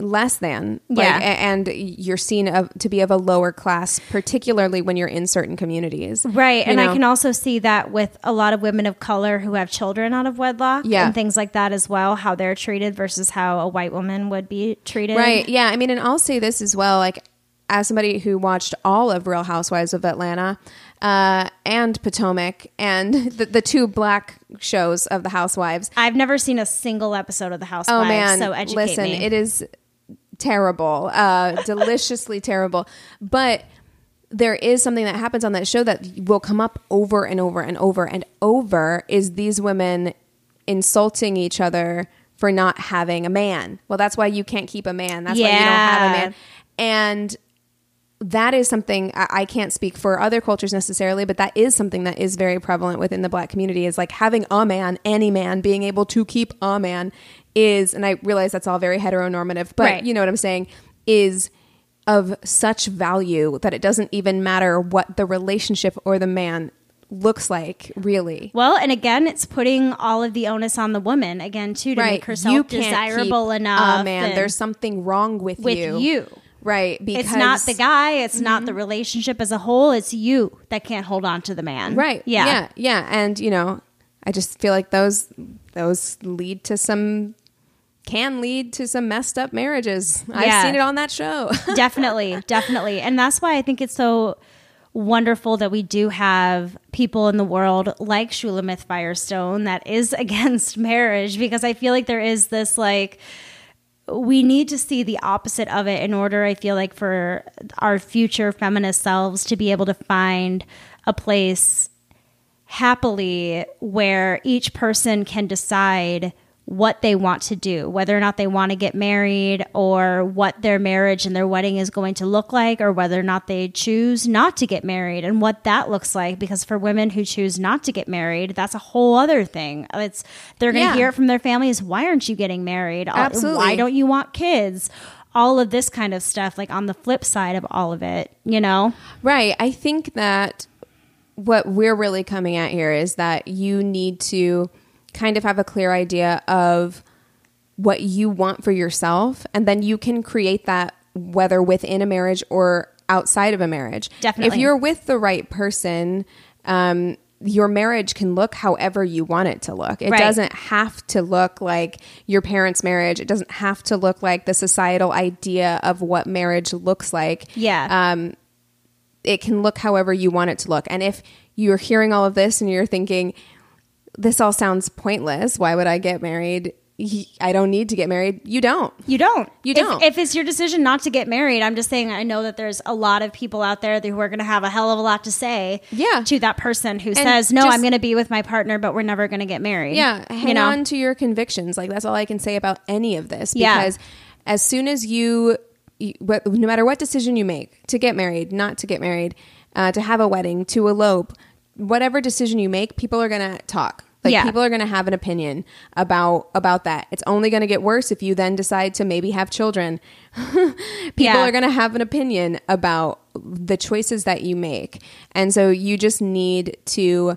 less than, Yeah. a- and you're seen of, to be of a lower class, particularly when you're in certain communities, Right. And know? I can also see that with a lot of women of color who have children out of wedlock Yeah. and things like that as well, how they're treated versus how a white woman would be treated. Right. Yeah. I mean, and I'll say this as well. Like, as somebody who watched all of Real Housewives of Atlanta uh, and Potomac and the, the two black shows of the Housewives. I've never seen a single episode of The Housewives. Oh man! so educate listen, me. it is terrible, uh, [laughs] deliciously terrible. But there is something that happens on that show that will come up over and over and over and over. Is these women insulting each other for not having a man? Well, that's why you can't keep a man. That's why you don't have a man. And that is something I, can't speak for other cultures necessarily, but that is something that is very prevalent within the black community is like having a man, any man, being able to keep a man is, and I realize that's all very heteronormative, but Right. you know what I'm saying, is of such value that it doesn't even matter what the relationship or the man looks like, really. well, and again, it's putting all of the onus on the woman again too to make herself desirable enough. A man, there's something wrong with, with you. you. Right. Because it's not the guy. It's not the mm-hmm. relationship as a whole. It's you that can't hold on to the man. Right. Yeah. Yeah. Yeah. And you know, I just feel like those those lead to some can lead to some messed up marriages. I've seen it on that show. [laughs] definitely, definitely. And that's why I think it's so wonderful that we do have people in the world like Shulamith Firestone that is [laughs] against marriage because I feel like there is this like we need to see the opposite of it in order, I feel like, for our future feminist selves to be able to find a place happily where each person can decide what they want to do, whether or not they want to get married or what their marriage and their wedding is going to look like, or whether or not they choose not to get married and what that looks like. Because for women who choose not to get married, that's a whole other thing. It's they're going to Yeah. hear it from their families. Why aren't you getting married? Uh, Absolutely. Why don't you want kids? All of this kind of stuff, like on the flip side of all of it, you know? Right. I think that what we're really coming at here is that you need to kind of have a clear idea of what you want for yourself, and then you can create that whether within a marriage or outside of a marriage. Definitely. If you're with the right person, um, your marriage can look however you want it to look. It Right. doesn't have to look like your parents' marriage. It doesn't have to look like the societal idea of what marriage looks like Yeah. um, it can look however you want it to look. And if you're hearing all of this and you're thinking, this all sounds pointless, why would I get married? He- I don't need to get married. You don't. You don't. You don't. If, it's your decision not to get married, I'm just saying I know that there's a lot of people out there who are going to have a hell of a lot to say Yeah. to that person who says, "No, just- I'm going to be with my partner, but we're never going to get married." Yeah, hang you know? on to your convictions. Like that's all I can say about any of this. Yeah. Because as soon as you, you no matter what decision you make, to get married, not to get married, uh, to have a wedding, to elope, whatever decision you make, people are gonna talk. Like Yeah. people are going to have an opinion about about that. It's only going to get worse if you then decide to maybe have children. [laughs] people Yeah. are going to have an opinion about the choices that you make. And so you just need to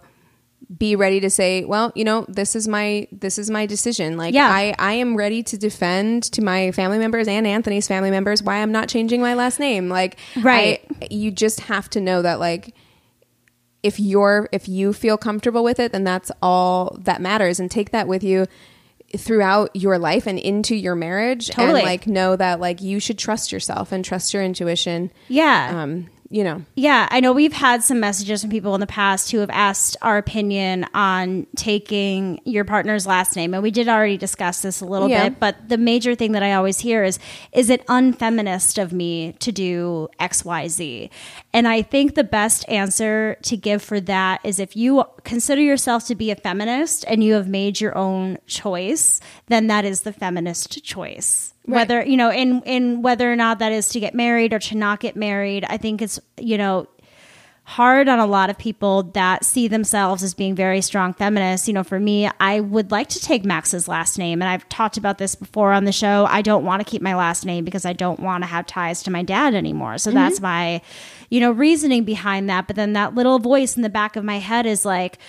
be ready to say, well, you know, this is my this is my decision. Like Yeah. I I am ready to defend to my family members and Anthony's family members why I'm not changing my last name. Like Right. I- you just have to know that like if you're if you feel comfortable with it then that's all that matters and take that with you throughout your life and into your marriage Totally. and like know that like you should trust yourself and trust your intuition Yeah. um you know Yeah, I know we've had some messages from people in the past who have asked our opinion on taking your partner's last name. And we did already discuss this a little Yeah. bit, but the major thing that I always hear is is it unfeminist of me to do XYZ? And I think the best answer to give for that is if you consider yourself to be a feminist and you have made your own choice, then that is the feminist choice whether you know in in whether or not that is to get married or to not get married i think it's you know hard on a lot of people that see themselves as being very strong feminists. You know for me i would like to take max's last name and i've talked about this before on the show. I don't want to keep my last name because i don't want to have ties to my dad anymore. So that's mm-hmm. my you know reasoning behind that. But then that little voice in the back of my head is like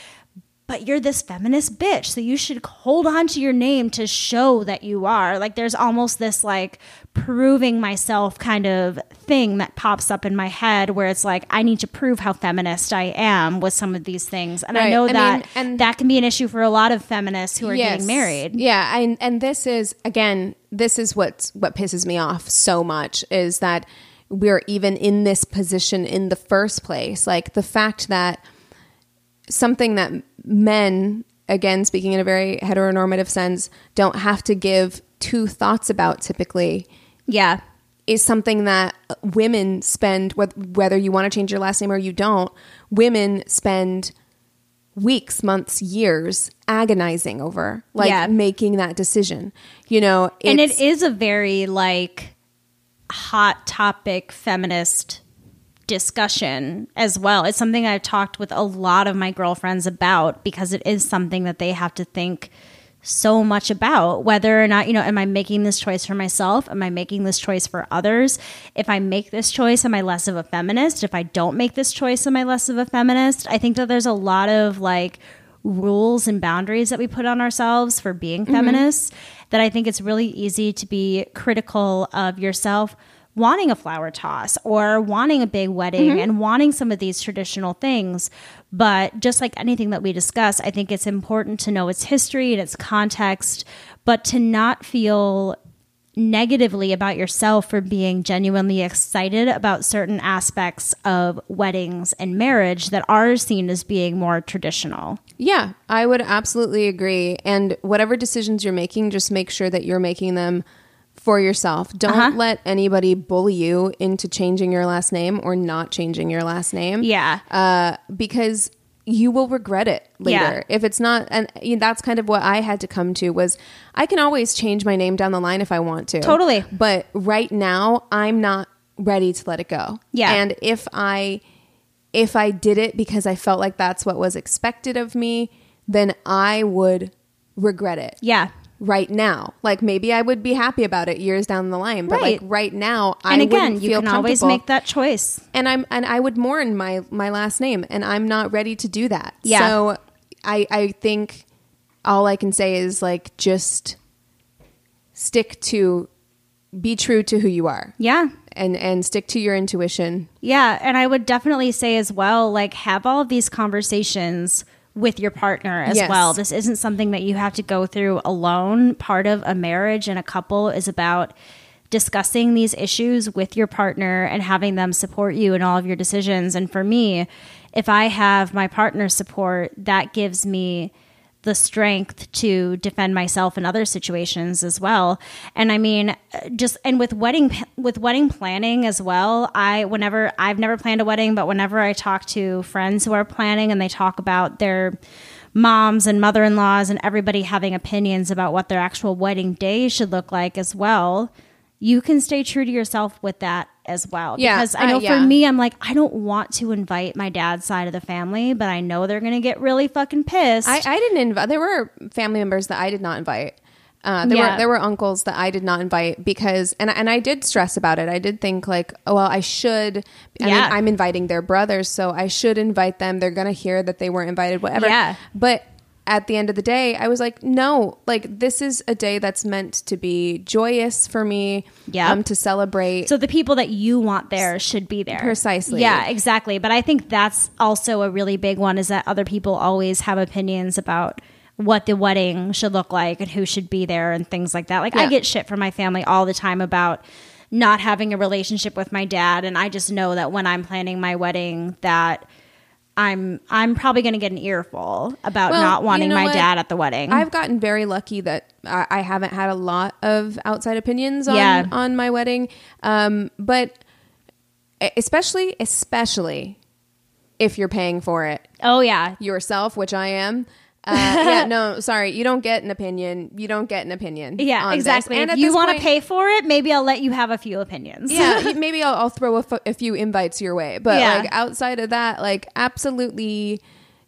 but you're this feminist bitch so you should hold on to your name to show that you are like there's almost this like proving myself kind of thing that pops up in my head where it's like i need to prove how feminist i am with some of these things and i know I that mean, and- that can be an issue for a lot of feminists who are Yes. getting married Yeah, and and this is again, this is what what pisses me off so much is that we're even in this position in the first place. Like the fact that something that men, again speaking in a very heteronormative sense, don't have to give two thoughts about typically. Yeah. Is something that women spend whether you want to change your last name or you don't women spend weeks months years agonizing over like Yeah. making that decision. You know and it's- a very like hot topic feminist discussion as well. It's something I've talked with a lot of my girlfriends about because it is something that they have to think so much about whether or not, you know, am I making this choice for myself? Am I making this choice for others? If I make this choice, am I less of a feminist? If I don't make this choice, am I less of a feminist? I think that there's a lot of like rules and boundaries that we put on ourselves for being mm-hmm. feminists that I think it's really easy to be critical of yourself wanting a flower toss or wanting a big wedding mm-hmm. and wanting some of these traditional things. But just like anything that we discuss, I think it's important to know its history and its context, but to not feel negatively about yourself for being genuinely excited about certain aspects of weddings and marriage that are seen as being more traditional. yeah i would absolutely agree and whatever decisions you're making just make sure that you're making them for yourself. Don't Uh-huh. let anybody bully you into changing your last name or not changing your last name. Yeah. Uh, because you will regret it later. Yeah. If it's not, and you know, that's kind of what I had to come to was I can always change my name down the line if I want to. Totally. But right now, I'm not ready to let it go. Yeah. And if I, if I did it because I felt like that's what was expected of me, then I would regret it Yeah. Right now. Like maybe I would be happy about it years down the line, but Right. like right now, I And again, you can always make that choice. And I'm and I would mourn my my last name, and I'm not ready to do that. Yeah. So I I think all I can say is like just stick to be true to who you are. Yeah. And and stick to your intuition. Yeah, and I would definitely say as well, like have all of these conversations with your partner as Yes. well. This isn't something that you have to go through alone. Part of a marriage and a couple is about discussing these issues with your partner and having them support you in all of your decisions. And for me, if I have my partner's support, that gives me the strength to defend myself in other situations as well. And I mean, just and with wedding with wedding planning as well. I whenever I've never planned a wedding, but whenever I talk to friends who are planning and they talk about their moms and mother-in-laws and everybody having opinions about what their actual wedding day should look like as well, you can stay true to yourself with that as well. Yeah, because I uh, know yeah. for me, I'm like, I don't want to invite my dad's side of the family, but I know they're going to get really fucking pissed. I, I didn't invite. There were family members that I did not invite. Uh, there Yeah. were there were uncles that I did not invite because and and I did stress about it. I did think like, oh well, I should. I Yeah. mean, I'm inviting their brothers, so I should invite them. They're gonna hear that they weren't invited, whatever. Yeah. But at the end of the day, I was like, no, like this is a day that's meant to be joyous for me. Yeah. Um, to celebrate. So the people that you want there should be there. Precisely. Yeah, exactly. But I think that's also a really big one is that other people always have opinions about what the wedding should look like and who should be there and things like that. Like I get shit from my family all the time about not having a relationship with my dad and I just know that when I'm planning my wedding that I'm I'm probably going to get an earful about Well, not you wanting know my what? dad at the wedding. I've gotten very lucky that I, I haven't had a lot of outside opinions on, Yeah. on my wedding. Um, but especially, especially if you're paying for it oh yeah. yourself, which I am. Uh, yeah, [laughs] no, sorry, you don't get an opinion. You don't get an opinion. Yeah, on this. exactly. And if you want to pay for it, maybe I'll let you have a few opinions. yeah, [laughs] maybe I'll, I'll throw a, f- a few invites your way. But Yeah. like outside of that, like absolutely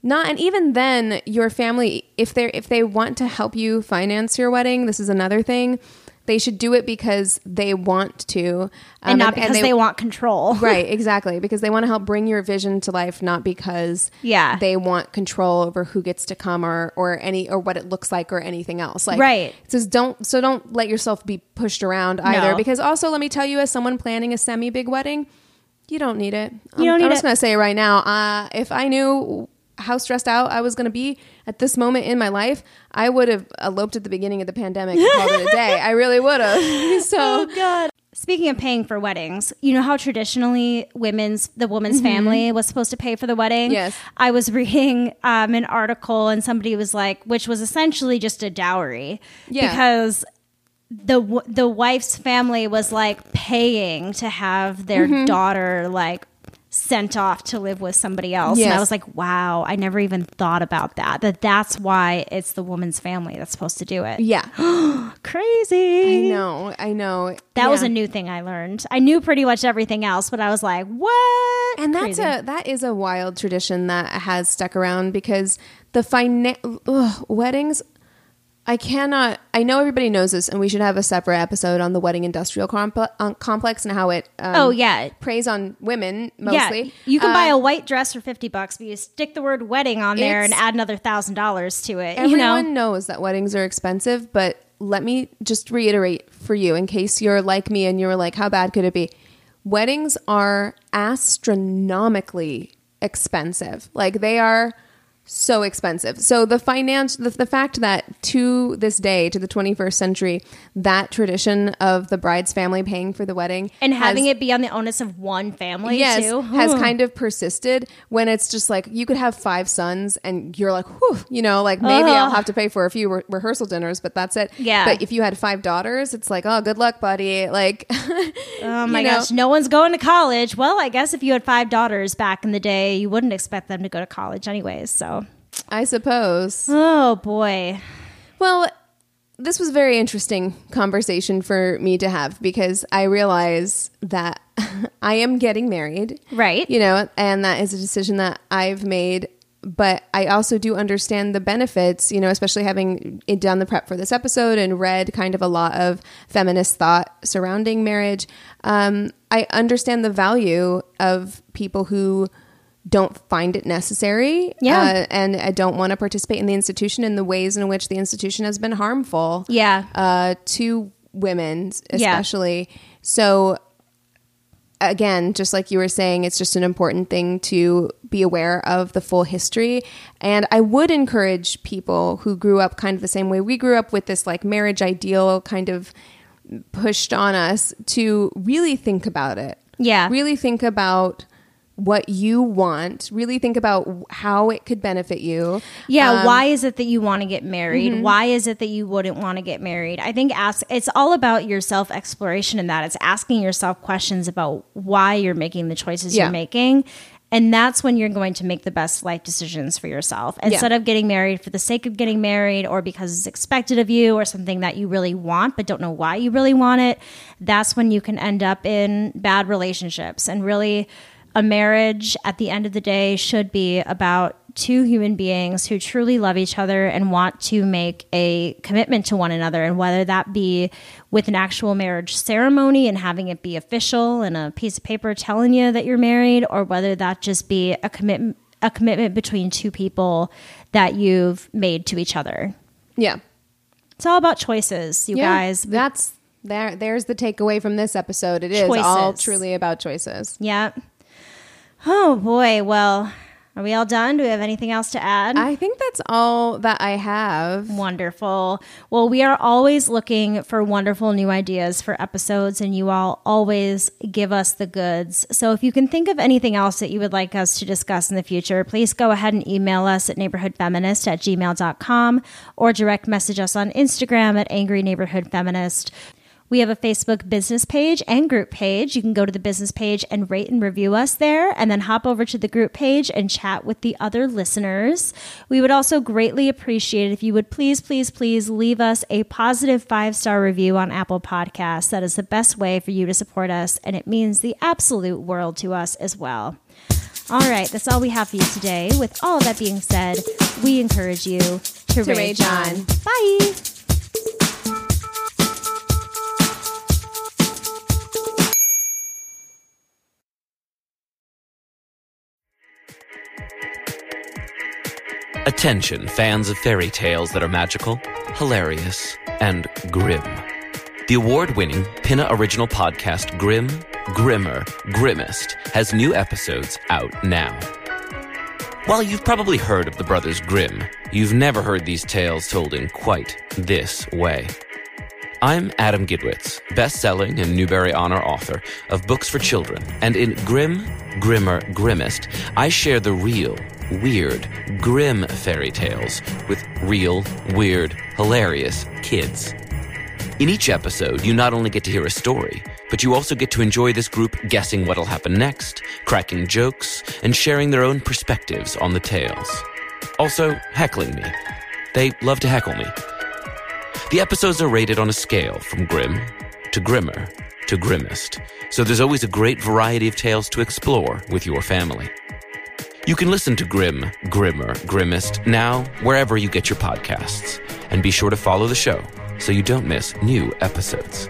not. And even then, your family, if they if they want to help you finance your wedding, this is another thing. They should do it because they want to, um, and not because they, want control. [laughs] right, exactly, because they want to help bring your vision to life, not because Yeah. they want control over who gets to come or or any or what it looks like or anything else. Like Right. says don't so don't let yourself be pushed around either No. because also let me tell you as someone planning a semi big wedding, you don't need it. You don't I'm, need I'm just it. gonna say right now. Uh, if I knew how stressed out I was gonna be at this moment in my life, I would have eloped at the beginning of the pandemic and called it a day. I really would have. [laughs] So God. Speaking of paying for weddings, you know how traditionally women's the woman's family was supposed to pay for the wedding. Mm-hmm. Yes. I was reading um, an article and somebody was like, which was essentially just a dowry, Yeah. because the the wife's family was like paying to have their Mm-hmm. daughter like sent off to live with somebody else and i was like wow i never even thought about that that that's why it's the woman's family that's supposed to do it yeah, [gasps] crazy I know, I know. that was a new thing I learned. I knew pretty much everything else, but I was like, "What?" and that's Crazy. a that is a wild tradition that has stuck around because the fina- ugh, weddings I cannot. I know everybody knows this, and we should have a separate episode on the wedding industrial comp- uh, complex and how it. Um, Oh, yeah. preys on women mostly. Yeah, you can Uh, buy a white dress for fifty bucks, but you stick the word wedding on there and add another thousand dollars to it. Everyone you know, knows that weddings are expensive, but let me just reiterate for you in case you're like me and you're like, how bad could it be? Weddings are astronomically expensive. Like they are so expensive. So the finance, the, the fact that to this day, to the 21st century, that tradition of the bride's family paying for the wedding and having has- it be on the onus of one family yes, too has kind of persisted when it's just like you could have five sons and you're like, whew, you know, like maybe I'll have to pay for a few re- rehearsal dinners, but that's it. Yeah. But if you had five daughters, it's like, oh, good luck, buddy. Like, [laughs] Oh my gosh, no one's going to college. Well, I guess if you had five daughters back in the day, you wouldn't expect them to go to college anyways. So, I suppose. oh boy. Well, this was a very interesting conversation for me to have because I realize that [laughs] I am getting married. Right. You know, and that is a decision that I've made. But I also do understand the benefits, you know, especially having done the prep for this episode and read kind of a lot of feminist thought surrounding marriage. Um, I understand the value of people who don't find it necessary Yeah. uh, and I don't want to participate in the institution in the ways in which the institution has been harmful Yeah. uh, to women Yeah. especially so again just like you were saying it's just an important thing to be aware of the full history and i would encourage people who grew up kind of the same way we grew up with this like marriage ideal kind of pushed on us to really think about it Yeah. really think about what you want really think about how it could benefit you Yeah, Um, why is it that you want to get married? Mhm. Why is it that you wouldn't want to get married? I think ask it's all about your self exploration in that. It's asking yourself questions about why you're making the choices Yeah. you're making. And that's when you're going to make the best life decisions for yourself. Yeah. Instead of getting married for the sake of getting married or because it's expected of you or something that you really want but don't know why you really want it, that's when you can end up in bad relationships. And really, a marriage at the end of the day should be about two human beings who truly love each other and want to make a commitment to one another and whether that be with an actual marriage ceremony and having it be official and a piece of paper telling you that you're married or whether that just be a commitment a commitment between two people that you've made to each other. yeah It's all about choices, you Yeah, guys. That's there. There's the takeaway from this episode. It is all truly about choices. Yeah. Oh boy. Well, are we all done? Do we have anything else to add? I think that's all that I have. Wonderful. Well, we are always looking for wonderful new ideas for episodes, and you all always give us the goods. So if you can think of anything else that you would like us to discuss in the future, please go ahead and email us at neighborhoodfeminist at gmail.com or direct message us on Instagram at angry neighborhood feminist. We have a Facebook business page and group page. You can go to the business page and rate and review us there, and then hop over to the group page and chat with the other listeners. We would also greatly appreciate it if you would please, please, please leave us a positive five star review on Apple Podcasts. That is the best way for you to support us, and it means the absolute world to us as well. All right, that's all we have for you today. With all of that being said, we encourage you to, To rage rage on. on. Bye. Attention, fans of fairy tales that are magical, hilarious, and grim. The award winning Pinna original podcast Grim, Grimmer, Grimmest has new episodes out now. While you've probably heard of the Brothers Grimm, you've never heard these tales told in quite this way. I'm Adam Gidwitz, best-selling and Newbery Honor author of books for children, and in Grim, Grimmer, Grimmest, I share the real, weird, grim fairy tales with real, weird, hilarious kids. In each episode, you not only get to hear a story, but you also get to enjoy this group guessing what'll happen next, cracking jokes, and sharing their own perspectives on the tales. Also, heckling me. They love to heckle me. The episodes are rated on a scale from grim to grimmer to grimmest, so there's always a great variety of tales to explore with your family. You can listen to Grim, Grimmer, Grimmest now wherever you get your podcasts, and be sure to follow the show so you don't miss new episodes.